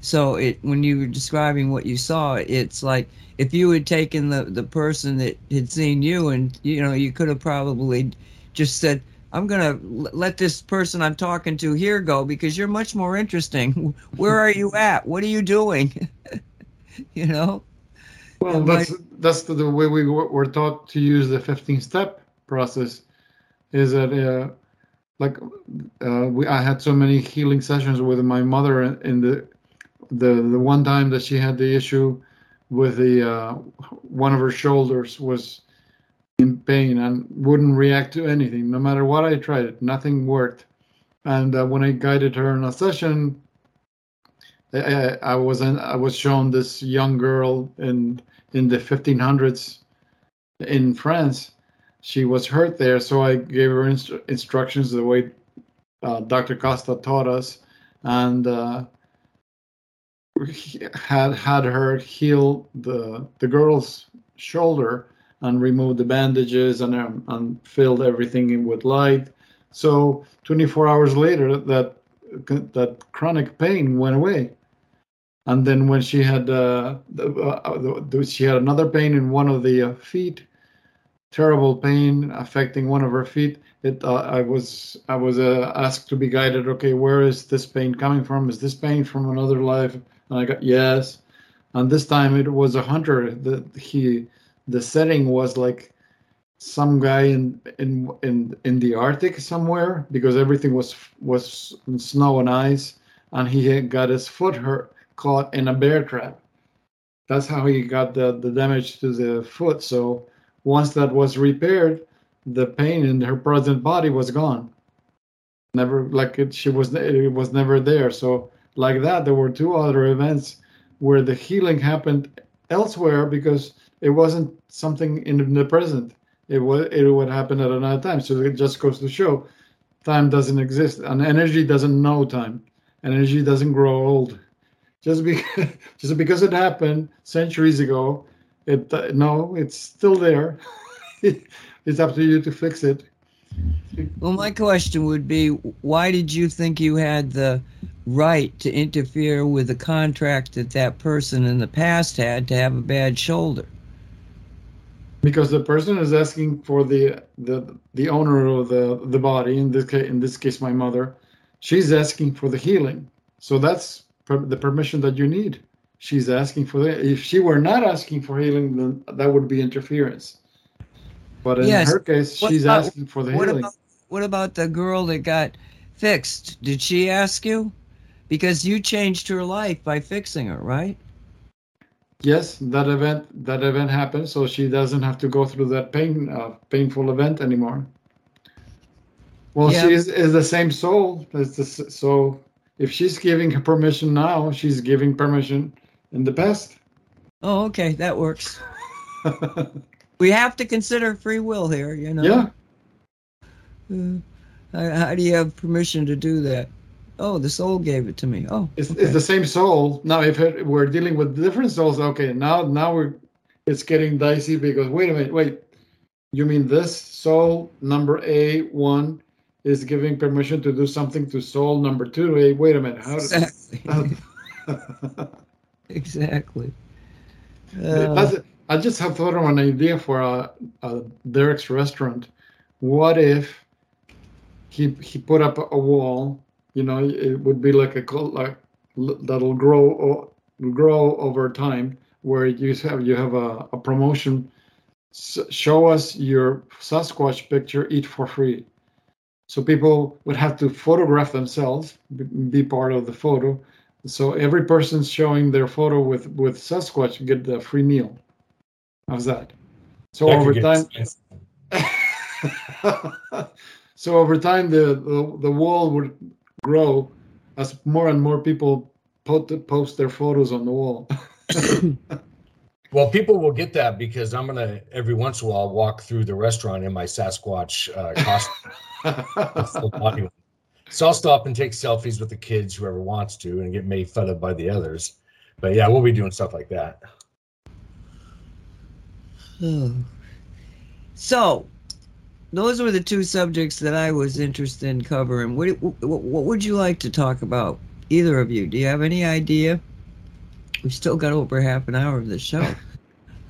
So it when you were describing what you saw, it's like if you had taken the, the person that had seen you and you know, you could have probably just said, I'm going to let this person I'm talking to here go because you're much more interesting. Where are you at? What are you doing? you know. Well, And that's that's the, way we were were taught to use the 15 step process. Is that uh, like uh, we I had so many healing sessions with my mother in in the the the one time that she had the issue with the uh, one of her shoulders was in pain and wouldn't react to anything no matter what I tried nothing worked and uh, when I guided her in a session I, I, was in, I was shown this young girl in in the 1500s in France. She was hurt there, so I gave her instru- instructions the way uh, Dr. Costa taught us, and uh, had had her heal the the girl's shoulder and remove the bandages and um, and filled everything in with light. So 24 hours later, that that chronic pain went away. And then when she had uh, uh, the, she had another pain in one of the uh, feet terrible pain affecting one of her feet it uh, i was i was uh, asked to be guided okay where is this pain coming from? Is this pain from another life? And i got yes. And this time it was a hunter that he the setting was like some guy in in in in the arctic somewhere because everything was was snow and ice and he got his foot hurt caught in a bear trap. That's how he got the, the damage to the foot. So once that was repaired, the pain in her present body was gone. Never like it, she was it was never there. So like that, there were two other events where the healing happened elsewhere because it wasn't something in the present. It was it would happen at another time. So it just goes to show time doesn't exist and energy doesn't know time. Energy doesn't grow old just because just because it happened centuries ago it uh, no it's still there it's up to you to fix it Well, my question would be why did you think you had the right to interfere with the contract that that person in the past had to have a bad shoulder? Because the person is asking for the the the owner of the the body in this case in this case my mother she's asking for the healing so that's per- the permission that you need she's asking for that if she were not asking for healing then that would be interference but in Yes. her case What she's about- asking for the What healing about what about the girl that got fixed? Did she ask you? Because you changed her life by fixing her, right? Yes that event that event happened so she doesn't have to go through that pain uh, painful event anymore well Yeah. she is, is the same soul as the, so if she's giving her permission now she's giving permission in the past Oh, okay, that works. We have to consider free will here, you know. yeah Uh, how, how do you have permission to do that? Oh, the soul gave it to me. Oh, it's, okay. it's the same soul now if it, we're dealing with different souls okay now now we're it's getting dicey because wait a minute wait you mean this soul number a one is giving permission to do something to soul number two a wait a minute how does exactly. exactly. Uh, I just have thought of an idea for a, a Derek's restaurant. What if he he put up a wall? You know, it would be like a col- like that'll grow grow over time, where you have you have a, a promotion. S- show us your Sasquatch picture, eat for free. So people would have to photograph themselves, b- be part of the photo. So every person showing their photo with with Sasquatch get a free meal. How's that? So That over time, so over time, the, the the wall would grow as more and more people put, post their photos on the wall. Well, people will get that because I'm gonna every once in a while walk through the restaurant in my Sasquatch uh, costume. full body one. So I'll stop and take selfies with the kids, whoever wants to, and get made fun of by the others. But yeah, we'll be doing stuff like that. So, those were the two subjects that I was interested in covering. What, what, what would you like to talk about? Either of you? Do you have any idea? We've still got over half an hour of the show.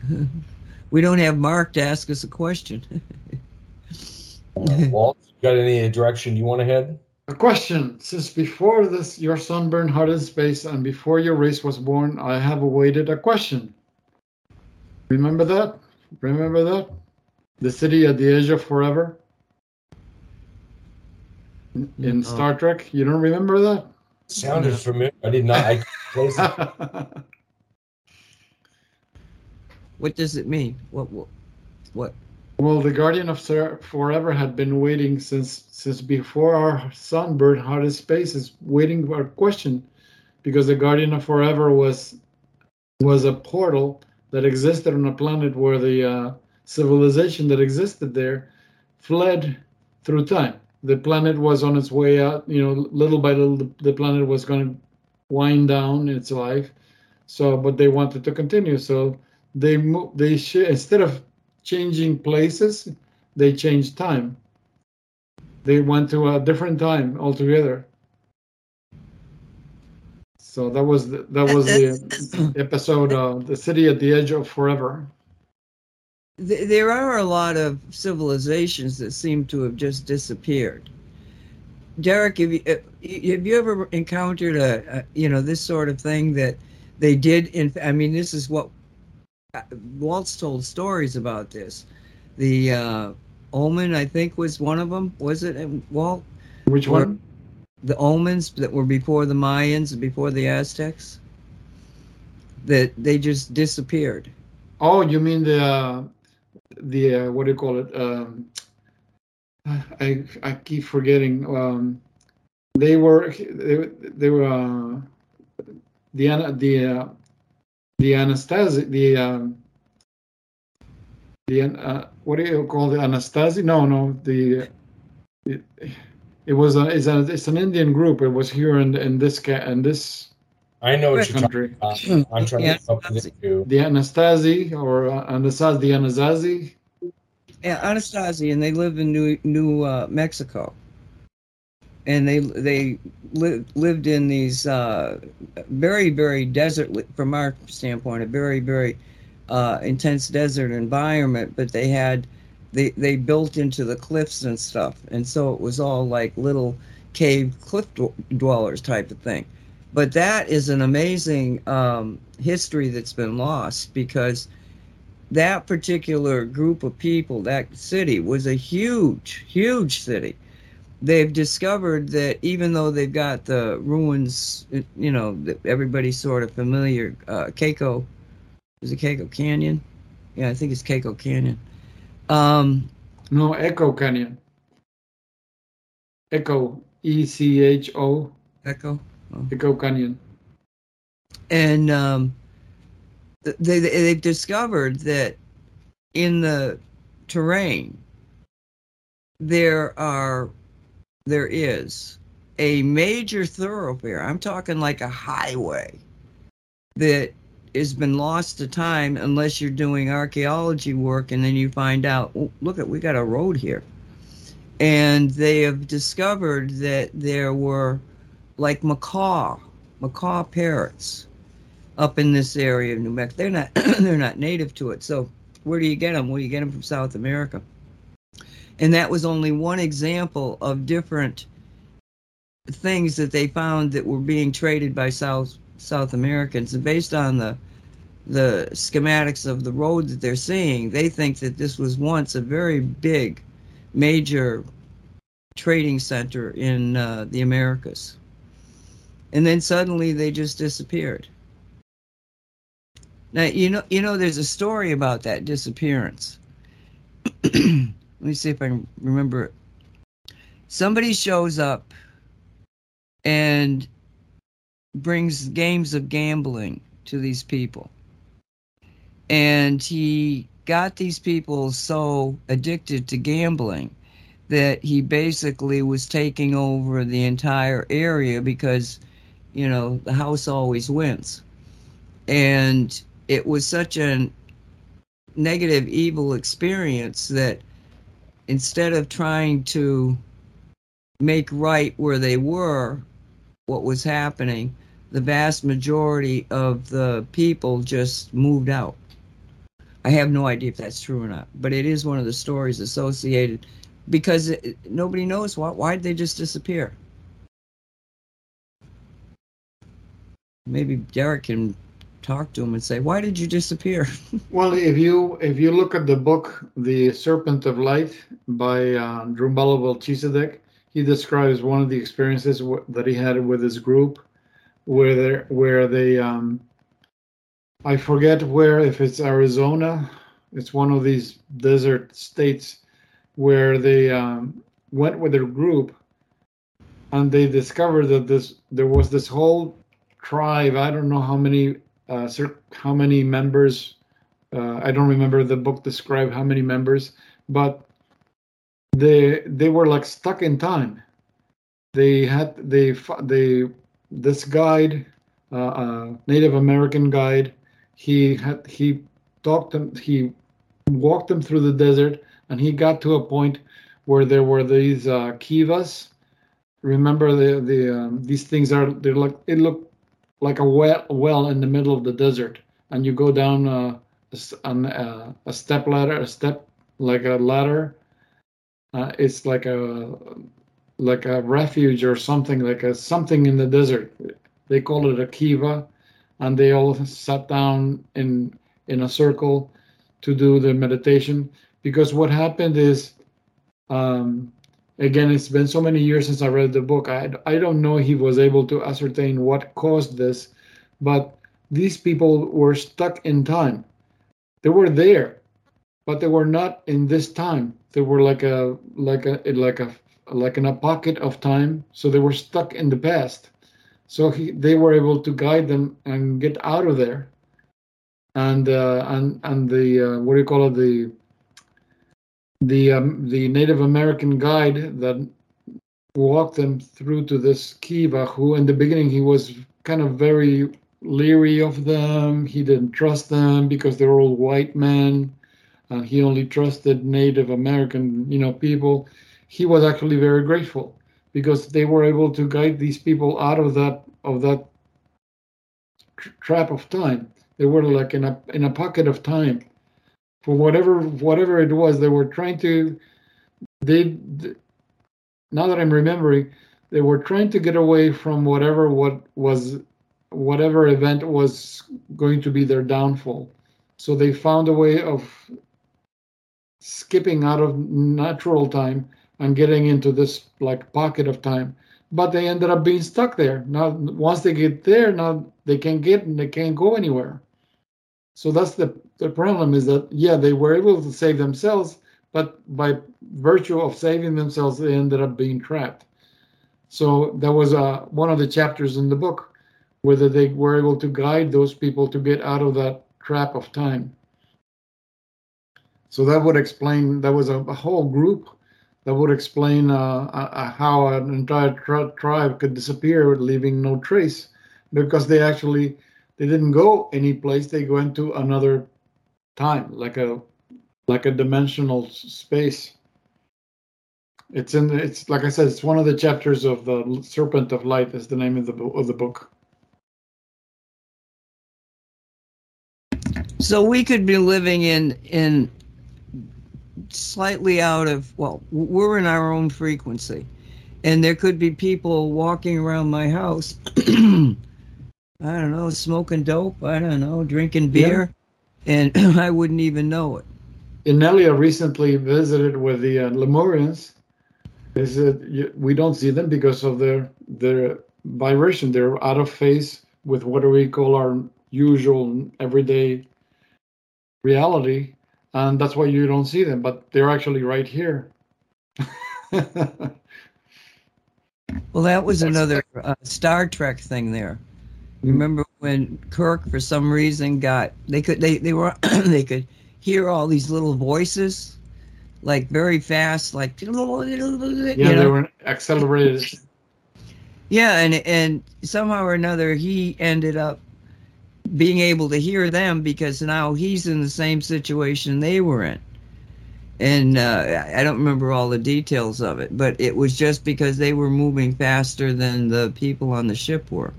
we don't have Mark to ask us a question. Uh, Walt, you got any direction you want to head? A question. Since before this, your sunburn hot in space, and before your race was born, I have awaited a question. Remember that? Remember that? The city at the edge of forever? In Oh. Star Trek? You don't remember that? Sounded No. familiar. I did not. I place it. What does it mean? What? What? what? Well, the Guardian of Ser- Forever had been waiting since since before our Sunbird Hot in Space is waiting for a question, because the Guardian of Forever was was a portal that existed on a planet where the uh, civilization that existed there fled through time. The planet was on its way out. You know, little by little, the, the planet was going to wind down its life. So, but they wanted to continue. So they mo- they sh- instead of changing places, they changed time. They went to a different time altogether. So that was the, that was the episode, of "The City at the Edge of Forever." Th- There are a lot of civilizations that seem to have just disappeared. Derek, have you, uh, have you ever encountered a, a you know this sort of thing that they did? In I mean, this is what uh, Walt's told stories about this. The uh, Omen, I think, was one of them. Was it And Walt? Which one? The omens that were before the Mayans and before the Aztecs. That they just disappeared. Oh, you mean the uh, the uh, what do you call it? Um, I I keep forgetting. Um, they were they, they were uh, the the uh, the anesthesia the um, the uh, what do you call the anesthesia? No, no, the it, it was a it's, a it's an Indian group. It was here in in this in this I know what you're talking about. I'm trying Yeah, to come up with it. The Anastasia or uh, Anastasia, the Anasazi. Yeah, Anastasia, and they live in New New uh, Mexico, and they they li- lived in these uh, very very desert, from our standpoint, a very very uh, intense desert environment. But they had they they built into the cliffs and stuff, and so it was all like little cave cliff dw- dwellers type of thing. But that is an amazing um, history that's been lost because that particular group of people, that city, was a huge, huge city. They've discovered that even though they've got the ruins, you know, that everybody's sort of familiar, uh, Keiko, is it Chaco Canyon? Yeah, I think it's Chaco Canyon. Um, No, Echo Canyon. Echo, E C H O, Echo? Echo Canyon. and um, they they- they've discovered that in the terrain there are there is a major thoroughfare. I'm talking like a highway that has been lost to time unless you're doing archaeology work and then you find out, oh, look at we got a road here. And they have discovered that there were like macaw, macaw parrots up in this area of New Mexico. They're not they're not native to it. So where do you get them? Well, you get them from South America. And that was only one example of different things that they found that were being traded by South South Americans. And based on the the schematics of the road that they're seeing, they think that this was once a very big, major trading center in uh, the Americas. And then suddenly they just disappeared. Now you know you know there's a story about that disappearance. Let me see if I can remember it. Somebody shows up and brings games of gambling to these people. And he got these people so addicted to gambling that he basically was taking over the entire area because, you know, the house always wins. And it was such a negative, evil experience that instead of trying to make right where they were, what was happening, the vast majority of the people just moved out. I have no idea if that's true or not, but it is one of the stories associated because it, nobody knows why. Why did they just disappear? Maybe Derek can talk to him and say, "Why did you disappear?" Well, if you if you look at the book, The Serpent of Light by uh, Drunvalo Melchizedek, he describes one of the experiences w- that he had with his group, where they where they um, I forget where if it's Arizona, it's one of these desert states where they um, went with their group, and they discovered that this there was this whole tribe. I don't know how many uh, how many members. Uh, I don't remember the book described how many members, but they they were like stuck in time. They had they they this guide, uh, uh, Native American guide, he had he talked them he walked them through the desert, and he got to a point where there were these uh, kivas. Remember the the um, these things are they're like it looked like a well well in the middle of the desert, and you go down a, uh, a step ladder, a step like a ladder. Uh, it's like a like a refuge or something like a something in the desert. They call it a kiva, and they all sat down in in a circle to do the meditation. Because what happened is, um, again, it's been so many years since I read the book. I I don't know he was able to ascertain what caused this, but these people were stuck in time. They were there, but they were not in this time. They were like a like a like a like in a pocket of time. So they were stuck in the past. So he, they were able to guide them and get out of there. And uh, and and the uh, what do you call it the the um, the Native American guide that walked them through to this Kiva, who in the beginning he was kind of very leery of them. He didn't trust them because they were all white men, and he only trusted Native American, you know, people. He was actually very grateful because they were able to guide these people out of that of that tr- trap of time. They were like in a in a pocket of time for whatever whatever it was. They were trying to they now that I'm remembering, they were trying to get away from whatever what was whatever event was going to be their downfall. So they found a way of skipping out of natural time and getting into this like pocket of time. But they ended up being stuck there. Now once they get there, now they can't get and they can't go anywhere. So that's the the problem is that yeah, they were able to save themselves, but by virtue of saving themselves, they ended up being trapped. So that was uh, one of the chapters in the book, whether they were able to guide those people to get out of that trap of time. So that would explain. That was a, a whole group that would explain uh, how an entire tri- tribe could disappear, leaving no trace, because they actually they didn't go any place. They went to another time, like a like a dimensional space. It's in. It's like I said. It's one of the chapters of the Serpent of Light. Is the name of the of the book. So we could be living in in slightly out of well, we're in our own frequency, and there could be people walking around my house. I don't know, smoking dope. I don't know, drinking beer, and I wouldn't even know it. Inelia recently visited with the uh, Lemurians. They said we don't see them because of their their vibration. They're out of phase with what we call our usual everyday reality, and that's why you don't see them. But they're actually right here. Well, that was another uh, Star Trek thing there. Remember when Kirk, for some reason, got they could they they were they could hear all these little voices, like very fast, like yeah, they know? were accelerated. Yeah, and and somehow or another he ended up being able to hear them because now he's in the same situation they were in. And uh, I don't remember all the details of it, but it was just because they were moving faster than the people on the ship were.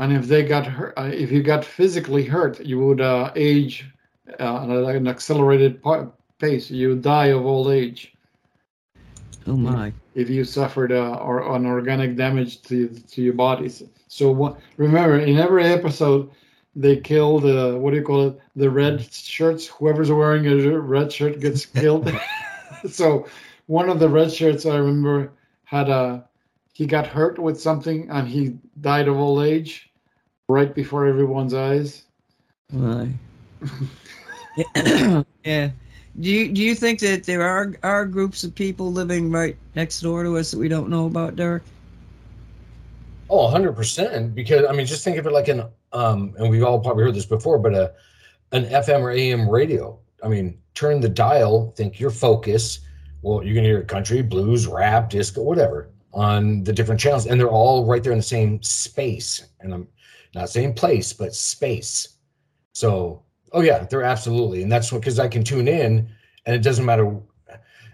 And if they got hurt, uh, if you got physically hurt, you would uh, age uh, at an accelerated pa- pace. You would die of old age. Oh my. if you suffered uh, or an organic damage to to your bodies. So what, remember, in every episode, they kill the what do you call it? The red shirts. Whoever's wearing a red shirt gets killed. so one of the red shirts I remember had a he got hurt with something and he died of old age right before everyone's eyes. My. yeah. Do you do you think that there are are groups of people living right next door to us that we don't know about, Derek? Oh, 100%. Because, I mean, just think of it like an, um, and we've all probably heard this before, but a, an FM or AM radio. I mean, turn the dial, think your focus. Well, you can hear country, blues, rap, disco, whatever on the different channels. And they're all right there in the same space. And I'm not saying place, but space. So, oh, yeah, they're absolutely. And that's what, because I can tune in and it doesn't matter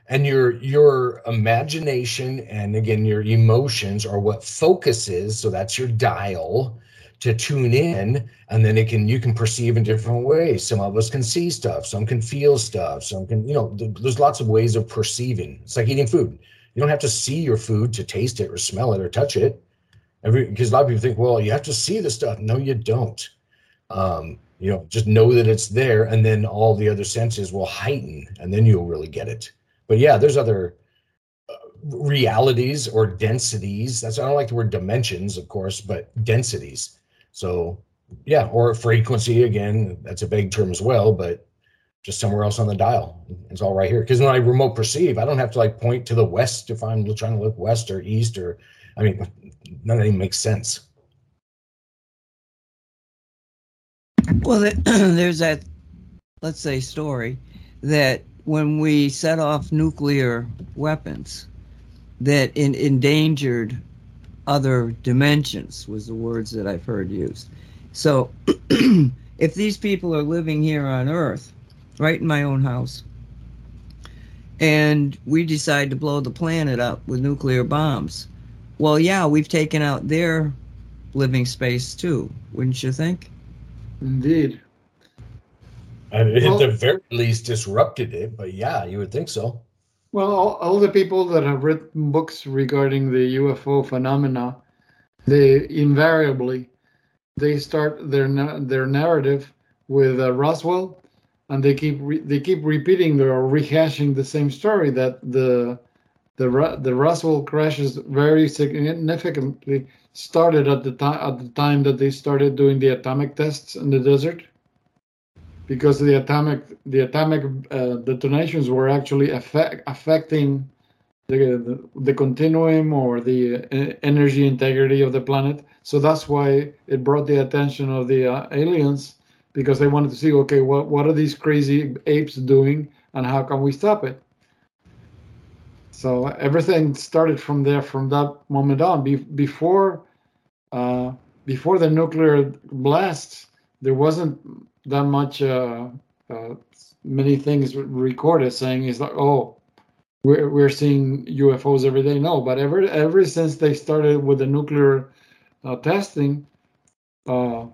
and your your imagination and again your emotions are what focuses so that's your dial to tune in and then it can you can perceive in different ways some of us can see stuff some can feel stuff some can you know th- there's lots of ways of perceiving it's like eating food you don't have to see your food to taste it or smell it or touch it because a lot of people think well you have to see the stuff no you don't um you know just know that it's there and then all the other senses will heighten and then you'll really get it but yeah, there's other uh, realities or densities. That's I don't like the word dimensions, of course, but densities. So yeah, or frequency again. That's a vague term as well, but just somewhere else on the dial. It's all right here. Because when I remote perceive, I don't have to like point to the west if I'm trying to look west or east or I mean, none of it makes sense. Well, there's that, let's say, story that when we set off nuclear weapons that in, endangered other dimensions was the words that I've heard used. So if these people are living here on Earth, right in my own house, and we decide to blow the planet up with nuclear bombs, well, yeah, we've taken out their living space too, wouldn't you think? Indeed. And Well- at the very least disrupted it, but yeah, you would think so. Well, all, all the people that have written books regarding the UFO phenomena, they invariably they start their their narrative with uh, Roswell, and they keep re- they keep repeating or rehashing the same story that the the Ro- the Roswell crashes very significantly started at the time at the time that they started doing the atomic tests in the desert because the atomic the atomic uh, detonations were actually affect, affecting the, the the continuum or the uh, energy integrity of the planet. So that's why it brought the attention of the uh, aliens because they wanted to see okay what what are these crazy apes doing and how can we stop it. So everything started from there from that moment on. Be, before uh, before the nuclear blast there wasn't that much uh, uh, many things recorded saying is like oh we're, we're seeing UFOs every day no but ever ever since they started with the nuclear uh, testing uh,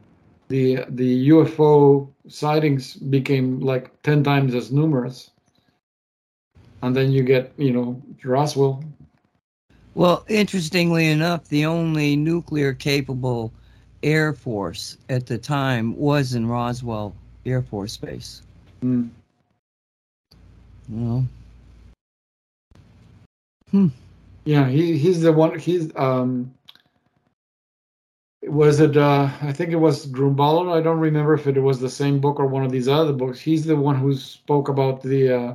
the the UFO sightings became like 10 times as numerous and then you get you know Roswell Well, interestingly enough, the only nuclear capable Air Force at the time was in Roswell Air Force Base. Mm. You know? Yeah, he he's the one. He's um. Was it? uh I think it was Drunvalo. I don't remember if it was the same book or one of these other books. He's the one who spoke about the uh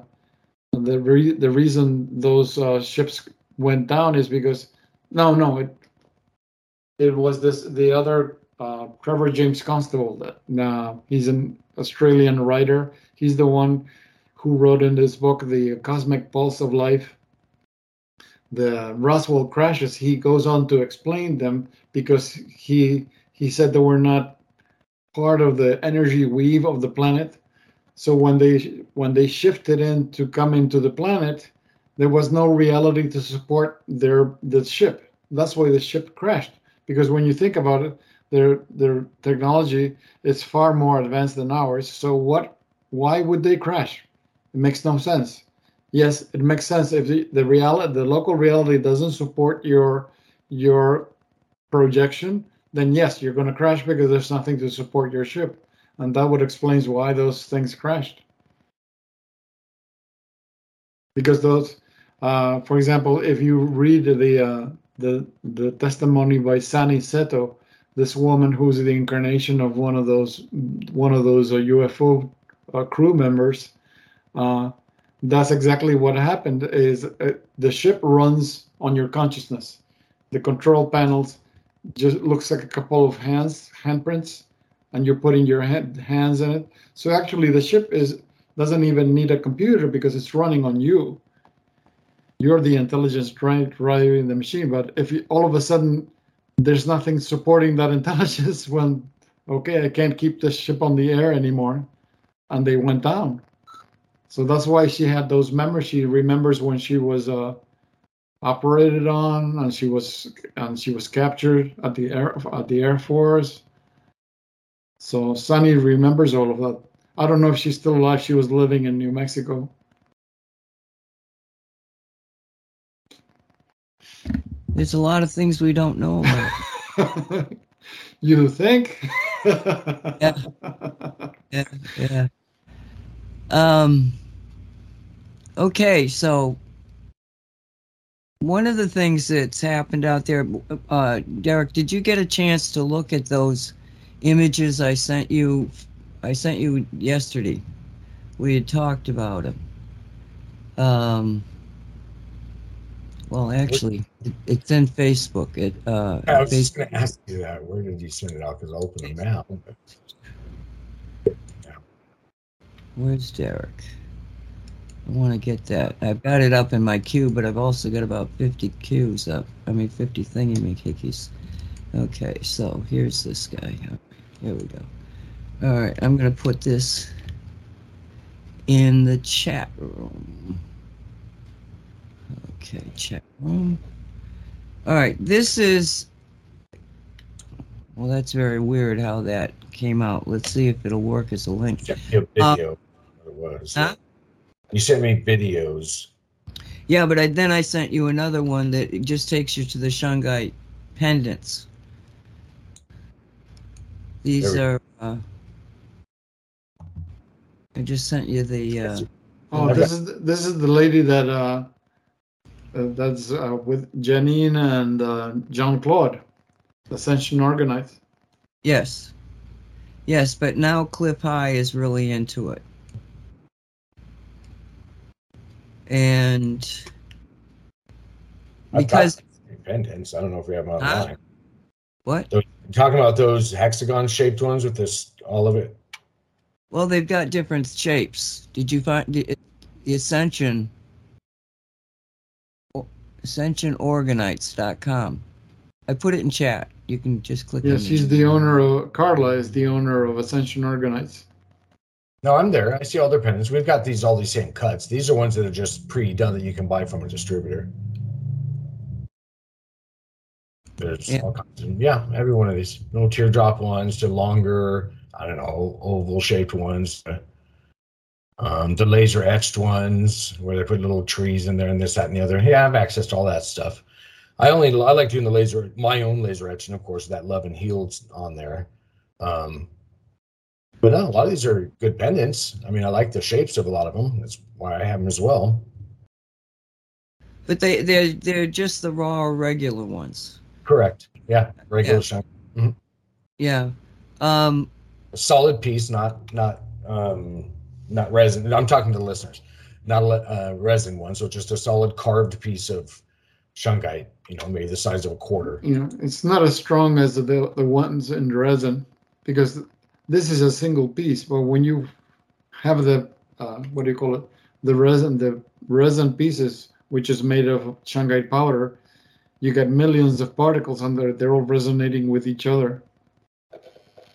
the re- the reason those uh, ships went down is because no, no, it it was this the other uh, Trevor James Constable. That uh, he's an Australian writer. He's the one who wrote in this book the Cosmic Pulse of Life the Roswell crashes, he goes on to explain them because he he said they were not part of the energy weave of the planet. So when they when they shifted in to come into the planet, there was no reality to support their the ship. That's why the ship crashed. Because when you think about it, their their technology is far more advanced than ours. So what? Why would they crash? It makes no sense Yes, it makes sense. If the, the reality, the local reality doesn't support your your projection, then yes, you're going to crash because there's nothing to support your ship, and that would explains why those things crashed. Because those, uh, for example, if you read the uh, the the testimony by Sani Seto, this woman who's the incarnation of one of those one of those uh, UFO uh, crew members. Uh, that's exactly what happened. Is uh, the ship runs on your consciousness. The control panels just looks like a couple of hands handprints, and you're putting your hand, hands in it. So actually, the ship is doesn't even need a computer because it's running on you. You're the intelligence driving the machine. But if you, all of a sudden there's nothing supporting that intelligence when okay i can't keep the ship on the air anymore and they went down so that's why she had those memories she remembers when she was uh, operated on and she was and she was captured at the air at the air force so sunny remembers all of that i don't know if she's still alive she was living in new mexico There's a lot of things we don't know about. you think? yeah. yeah, yeah. Um. Okay, so one of the things that's happened out there, uh, Derek, did you get a chance to look at those images I sent you? I sent you yesterday. We had talked about them. Um. Well, actually, it's in Facebook. It. Uh, I was just Facebook. going to ask you that. Where did you send it out? Because I opened open them now. Where's Derek? I want to get that. I've got it up in my queue, but I've also got about 50 queues up. I mean, 50 thingy-majiggies. Okay, so here's this guy. Here we go. All right, I'm going to put this in the chat room. Okay, chat room. All right, this is. Well, that's very weird how that came out. Let's see if it'll work as a link. Me a uh, video. Was. Huh? You sent me videos. Yeah, but I, then I sent you another one that just takes you to the shungite pendants. These There are. Uh, I just sent you the. Uh, Oh, this is this is the lady that uh, uh that's uh, with Janine and uh, Jean-Claude, Ascension Orgonite. yes, yes, but now Cliff High is really into it, and because pendants. I don't know if we have them Huh? what? You're talking about those hexagon shaped ones with this all of it. Well, they've got different shapes. Did you find the, the Ascension? AscensionOrgonites.com. I put it in chat. You can just click. Yeah, on she's it. the owner of Carla is the owner of Ascension Orgonites. No, I'm there. I see all their pendants. We've got these all these same cuts. These are ones that are just pre-done that you can buy from a distributor. There's Yeah. all kinds of yeah, every one of these little teardrop ones to longer, I don't know, oval shaped ones. Um, the laser etched ones where they put little trees in there and this, that, and the other. Yeah, I have access to all that stuff. I only I like doing the laser, my own laser etching, of course that love and heals on there. Um, but no, a lot of these are good pendants. I mean, I like the shapes of a lot of them. That's why I have them as well. But they they're they're just the raw regular ones. Correct. Yeah, regular Yeah. shine. Yeah. Um. A solid piece, not not um not resin. I'm talking to the listeners, not a uh, resin one. So just a solid carved piece of shungite. You know, maybe the size of a quarter. You know, it's not as strong as the the ones in resin because this is a single piece. But when you have the uh, what do you call it? The resin, the resin pieces, which is made of shungite powder, you get millions of particles under. It. They're all resonating with each other.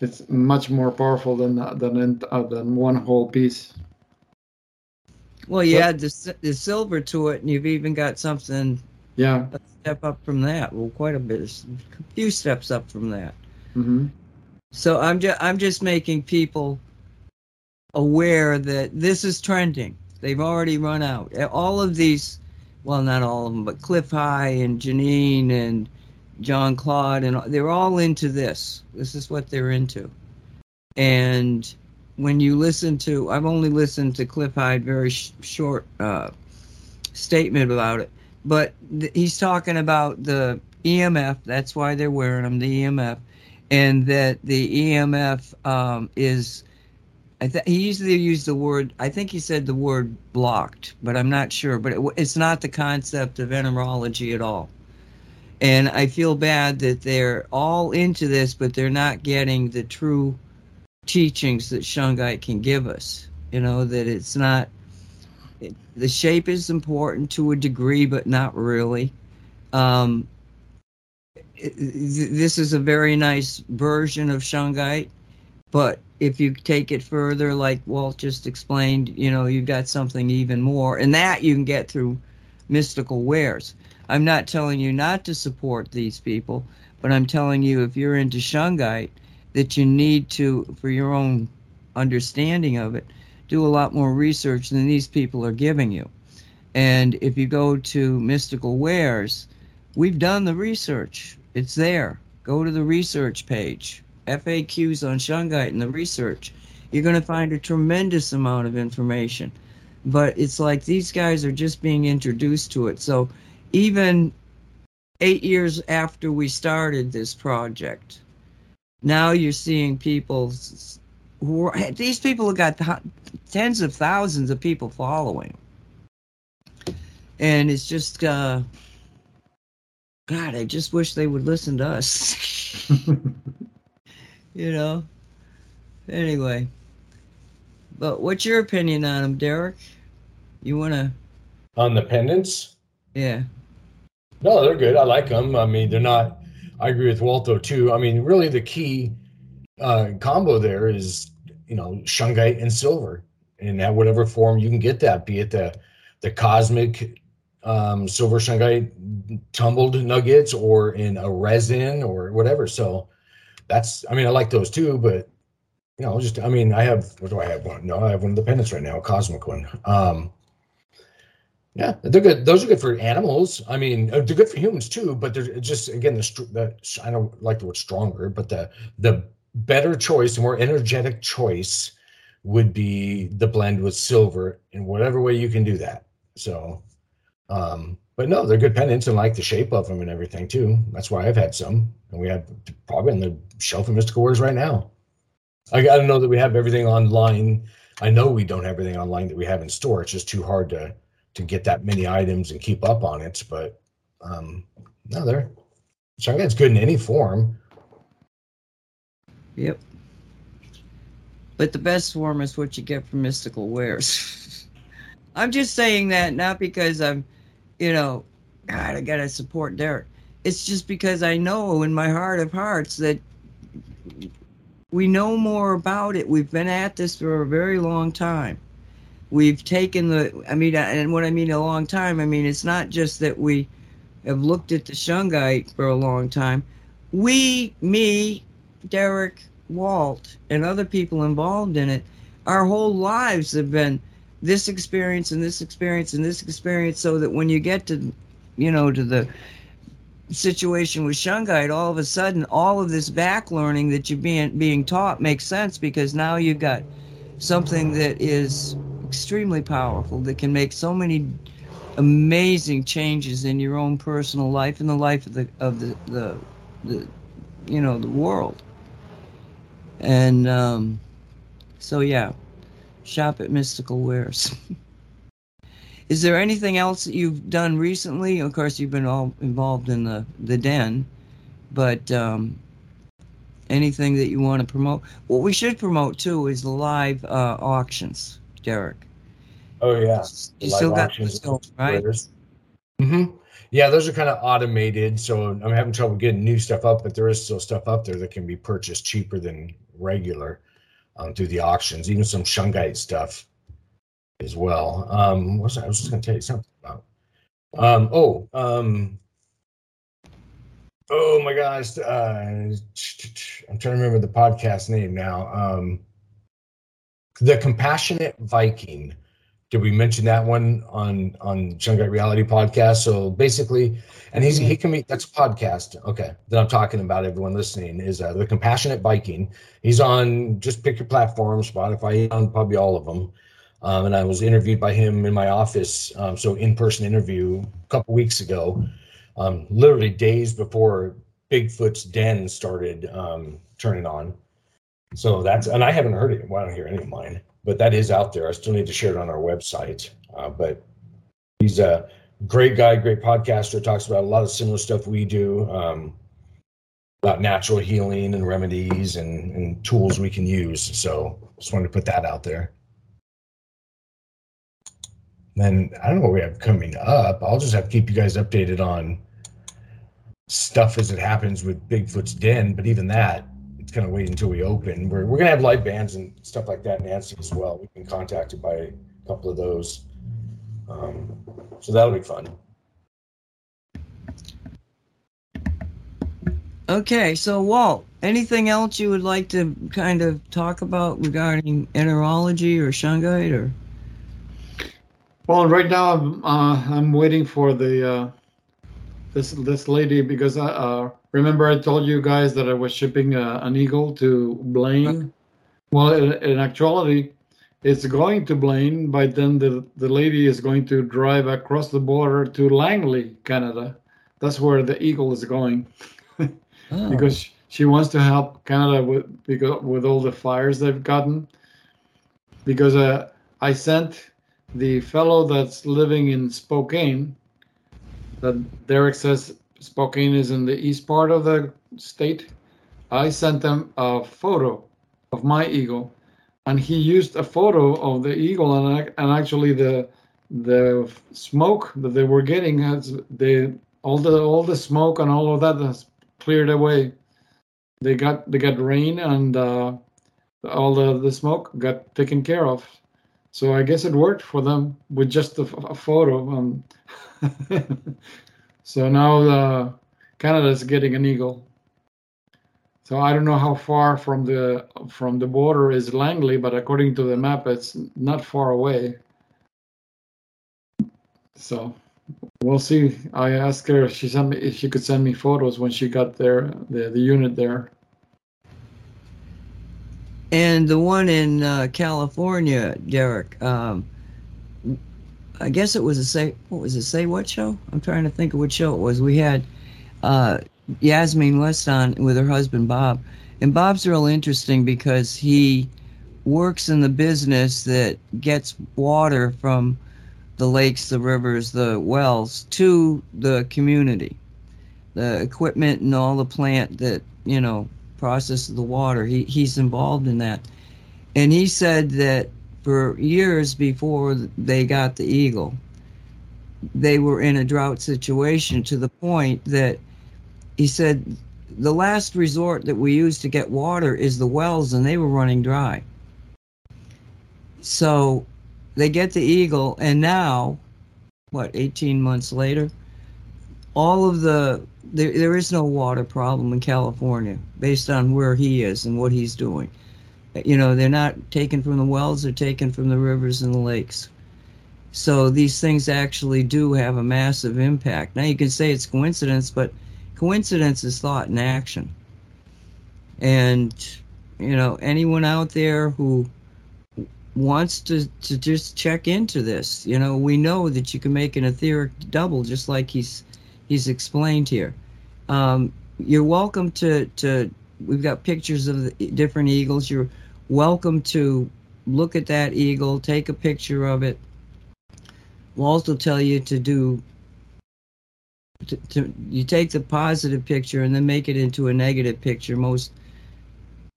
It's much more powerful than than in- uh, than one whole piece. Well, you What- add the the silver to it, and you've even got something Yeah. a step up from that. Well, quite a bit, a few steps up from that. hmm So I'm just I'm just making people aware that this is trending. They've already run out. All of these, well, not all of them, but Cliff High and Janine and Jean-Claude, and they're all into this. This is what they're into. And when you listen to, I've only listened to Cliff High very sh- short uh, statement about it, but th- he's talking about the EMF. That's why they're wearing them, the EMF, and that the EMF um, is. I th- he usually used the word. I think he said the word blocked, but I'm not sure. But it, it's not the concept of entomology at all. And I feel bad that they're all into this, but they're not getting the true teachings that Shungite can give us. You know that it's not. It, the shape is important to a degree, but not really. Um, this is a very nice version of Shungite, but if you take it further, like Walt just explained, you know, you've got something even more, and that you can get through mystical wares. I'm not telling you not to support these people, but I'm telling you if you're into Shungite, that you need to, for your own understanding of it, do a lot more research than these people are giving you. And if you go to Mystical Wares, we've done the research. It's there. Go to the research page, FAQs on Shungite and the research. You're going to find a tremendous amount of information. But it's like these guys are just being introduced to it. So even eight years after we started this project, now you're seeing people who are, these people have got tens of thousands of people following. And it's just, uh, God, I just wish they would listen to us. you know? Anyway. But what's your opinion on them, Derek? You want to. On the pendants? Yeah. No, they're good. I like them. I mean, they're not. I agree with Walto too. I mean, really, the key uh, combo there is you know shungite and silver, in that whatever form you can get that, be it the the cosmic um, silver shungite tumbled nuggets or in a resin or whatever. So that's, I mean, I like those too, but you know, just, I mean, I have, what do I have? One? No, I have one of the pendants right now, a cosmic one. Um, yeah, they're good. Those are good for animals. I mean, uh, they're good for humans too. But they're just again the, the I don't like the word stronger, but the the better choice, the more energetic choice, would be the blend with silver in whatever way you can do that. So um, but no, they're good pendants and like the shape of them and everything too. That's why I've had some, and we have probably in the shelf of Mystical Wares right now. I got to know that we have everything online. I know we don't have everything online that we have in store. It's just too hard to to get that many items and keep up on it. But um, no, they're it's good in any form. Yep. But the best form is what you get from Mystical Wares. I'm just saying that not because I'm you know, God, I gotta support Derek. It's just because I know in my heart of hearts that we know more about it. We've been at this for a very long time. We've taken the, I mean, and what I mean a long time, I mean, it's not just that we have looked at the Shungite for a long time. We, me, Derek, Walt, and other people involved in it, our whole lives have been this experience and this experience and this experience so that when you get to you know to the situation with shungite all of a sudden all of this back learning that you're being being taught makes sense because now you've got something that is extremely powerful that can make so many amazing changes in your own personal life and the life of the of the the, the you know the world. And um so yeah shop at Mystical Wares. Is there anything else that you've done recently? Of course, you've been all involved in the the den, but um, anything that you want to promote? What we should promote too is the live uh, auctions, Derek. Oh yeah, you still got those, right? Mm-hmm. Yeah, those are kind of automated, so I'm having trouble getting new stuff up, but there is still stuff up there that can be purchased cheaper than regular um, through the auctions, even some shungite stuff as well. Um, what was I? I was just going to tell you something about. Um, oh, um, oh my gosh, uh, I'm trying to remember the podcast name now. Um, the Compassionate Viking did we mention that one on on Shungite Reality Podcast? So basically, and he's he can meet that's a podcast. Okay, that I'm talking about. Everyone listening is uh, the Compassionate Viking. He's on just pick your platform, Spotify, on probably all of them. Um, and I was interviewed by him in my office, um, so in person interview a couple weeks ago, um, literally days before Bigfoot's Den started um, turning on. So that's and I haven't heard it. Well, I don't hear any of mine but that is out there. I still need to share it on our website. Uh, but he's a great guy, great podcaster. Talks about a lot of similar stuff we do um, about natural healing and remedies and, and tools we can use. So just wanted to put that out there. Then I don't know what we have coming up. I'll just have to keep you guys updated on stuff as it happens with Bigfoot's Den. But even that, kind of wait until we open. We're, we're going to have live bands and stuff like that, Nancy, as well. We've been contacted by a couple of those. Um, so that'll be fun. Okay, so Walt, anything else you would like to kind of talk about regarding enterology or shungite or? Well, right now I'm uh, I'm waiting for the uh, this this lady because I uh, remember I told you guys that I was shipping uh, an eagle to Blaine. Well, in, in, actuality, it's going to Blaine, but then the the lady is going to drive across the border to Langley, Canada. That's where the eagle is going, oh. because she wants to help Canada with because with all the fires they've gotten. Because uh, I sent the fellow that's living in Spokane that Derek says Spokane is in the east part of the state. I sent them a photo of my eagle, and he used a photo of the eagle, and and actually the the smoke that they were getting has all the all the smoke and all of that has cleared away. They got they got rain and uh, all the the smoke got taken care of. So I guess it worked for them with just a, a photo. Um, so now Canada is getting an eagle. So I don't know how far from the from the border is Langley, but according to the map, it's not far away. So we'll see. I asked her if she sent me if she could send me photos when she got there, the the unit there. And the one in uh, California, Derek. Um, I guess it was a say what was it say what show? I'm trying to think of what show it was. We had uh, Yasmin West on with her husband Bob, and Bob's real interesting because he works in the business that gets water from the lakes, the rivers, the wells to the community. The equipment and all the plant that you know processes the water. He he's involved in that, and he said that for years before they got the eagle. They were in a drought situation to the point that he said the last resort that we use to get water is the wells, and they were running dry. So they get the eagle, and now, what, 18 months later, all of the there, there is no water problem in California based on where he is and what he's doing. You know, they're not taken from the wells, they're taken from the rivers and the lakes. So these things actually do have a massive impact. Now you can say it's coincidence, but coincidence is thought and action. And, you know, anyone out there who wants to, to just check into this, you know, we know that you can make an etheric double just like he's he's explained here. Um, you're welcome to, to we've got pictures of the different eagles. You're welcome to look at that eagle, take a picture of it. We'll also tell you to do to, to, you take the positive picture and then make it into a negative picture. Most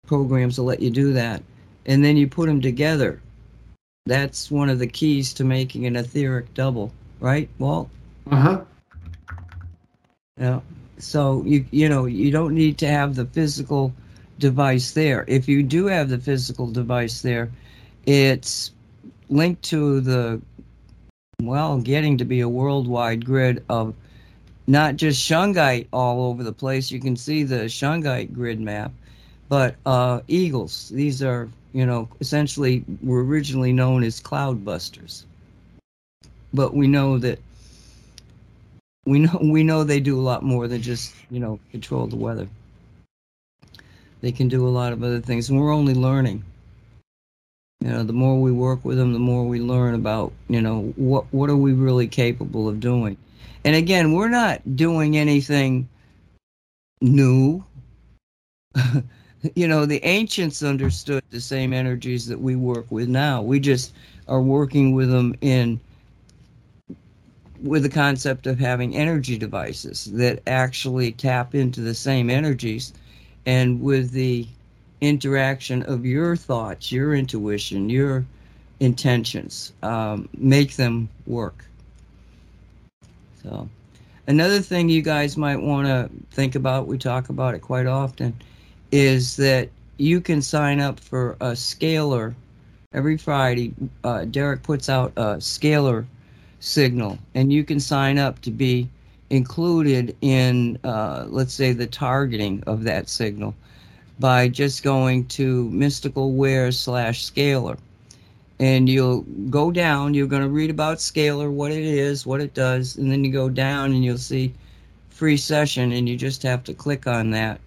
programs will let you do that, and then you put them together. That's one of the keys to making an etheric double, right, Walt? Uh huh. Yeah. So you you know you don't need to have the physical device there. If you do have the physical device there, it's linked to the, well, getting to be a worldwide grid of not just shungite all over the place. You can see the shungite grid map, but uh, eagles. These are, you know, essentially were originally known as cloud busters. but we know that we know we know they do a lot more than just you know control the weather. They can do a lot of other things, and we're only learning. You know, the more we work with them, the more we learn about you know what what are we really capable of doing. And again, we're not doing anything new. you know, the ancients understood the same energies that we work with now. We just are working with them in with the concept of having energy devices that actually tap into the same energies and with the interaction of your thoughts, your intuition, your intentions, um, make them work. So, another thing you guys might want to think about, we talk about it quite often, is that you can sign up for a scalar every Friday. Uh, Derek puts out a scalar signal, and you can sign up to be included in, uh, let's say, the targeting of that signal by just going to mysticalware slash scalar. And you'll go down, you're going to read about scalar, what it is, what it does, and then you go down and you'll see free session, and you just have to click on that.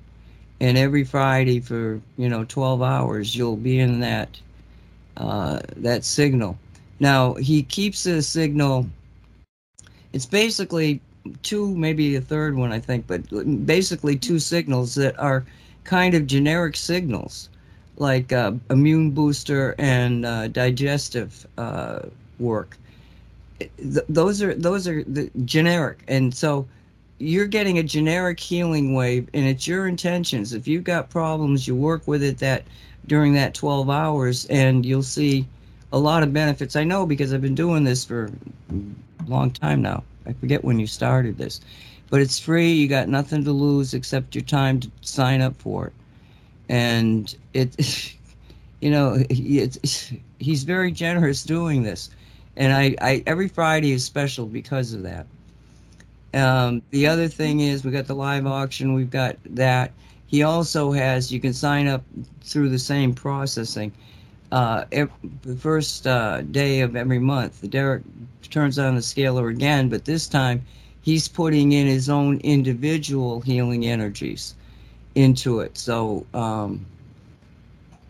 And every Friday for you know 12 hours, you'll be in that uh, that signal. Now he keeps the signal. It's basically two, maybe a third one, I think, but basically two signals that are kind of generic signals, like uh, immune booster and uh, digestive uh, work. Th- those are those are the generic, and so you're getting a generic healing wave, and it's your intentions. If you've got problems, you work with it that during that 12 hours, and you'll see a lot of benefits. I know because I've been doing this for long time now. I forget when you started this but it's free. You got nothing to lose except your time to sign up for it. And it, you know, it's, he's very generous doing this. And I, I every Friday is special because of that. Um, the other thing is we got the live auction. We've got that. He also has you can sign up through the same processing. Uh, every, the first uh, day of every month, Derek turns on the scalar again, but this time he's putting in his own individual healing energies into it. So, um,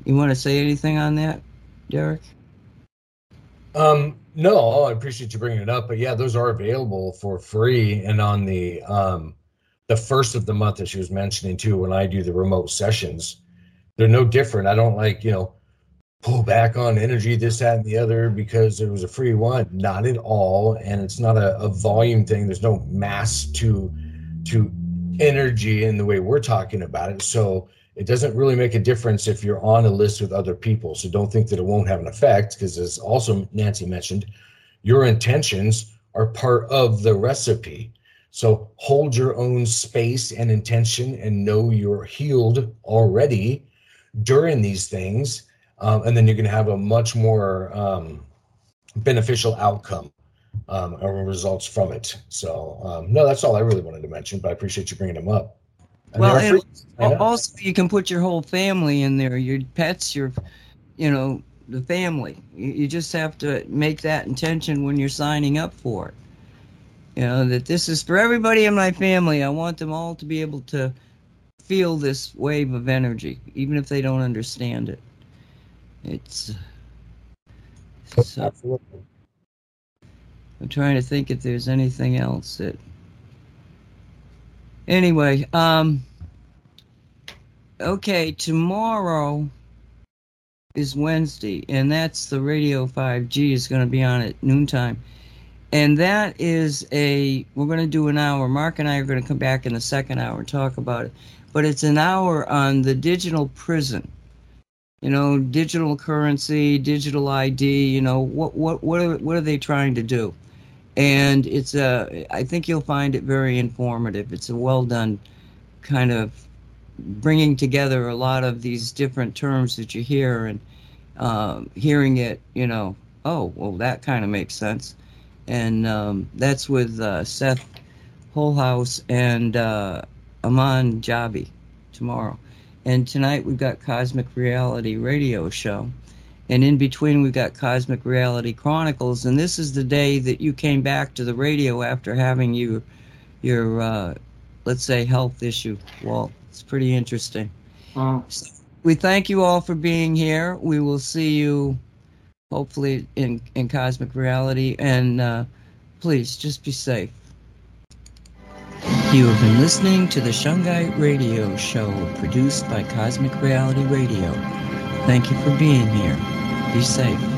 you want to say anything on that, Derek? Um, no, I appreciate you bringing it up, but yeah, those are available for free and on the um, the first of the month that she was mentioning too. When I do the remote sessions, they're no different. I don't like you know pull back on energy, this, that, and the other because it was a free one. Not at all, and it's not a, a volume thing. There's no mass to to energy in the way we're talking about it. So it doesn't really make a difference if you're on a list with other people. So don't think that it won't have an effect because, as also Nancy mentioned, your intentions are part of the recipe. So hold your own space and intention and know you're healed already during these things um, and then you're going to have a much more um, beneficial outcome um, or results from it. So um, no, that's all I really wanted to mention. But I appreciate you bringing them up. And well, and also you can put your whole family in there, your pets, your, you know, the family. You, you just have to make that intention when you're signing up for it. You know that this is for everybody in my family. I want them all to be able to feel this wave of energy, even if they don't understand it. It's so, Absolutely. I'm trying to think if there's anything else that. Anyway, um. Okay, tomorrow is Wednesday, and that's the Radio 5G is going to be on at noontime. And that is a, we're going to do an hour. Mark and I are going to come back in the second hour and talk about it. But it's an hour on the digital prison you know, digital currency, digital ID, you know, what what what are what are they trying to do? And it's a I think you'll find it very informative. It's a well done kind of bringing together a lot of these different terms that you hear and um, hearing it, you know, oh, well, that kind of makes sense. And um, that's with uh, Seth Holehouse and uh, Aman Jabbi tomorrow. And tonight we've got Cosmic Reality Radio Show. And in between, we've got Cosmic Reality Chronicles. And this is the day that you came back to the radio after having you, your, uh, let's say, health issue. Walt, it's pretty interesting. Oh, We thank you all for being here. We will see you hopefully in, in Cosmic Reality. And uh, please just be safe. You have been listening to the Shungite Radio Show produced by Cosmic Reality Radio. Thank you for being here. Be safe.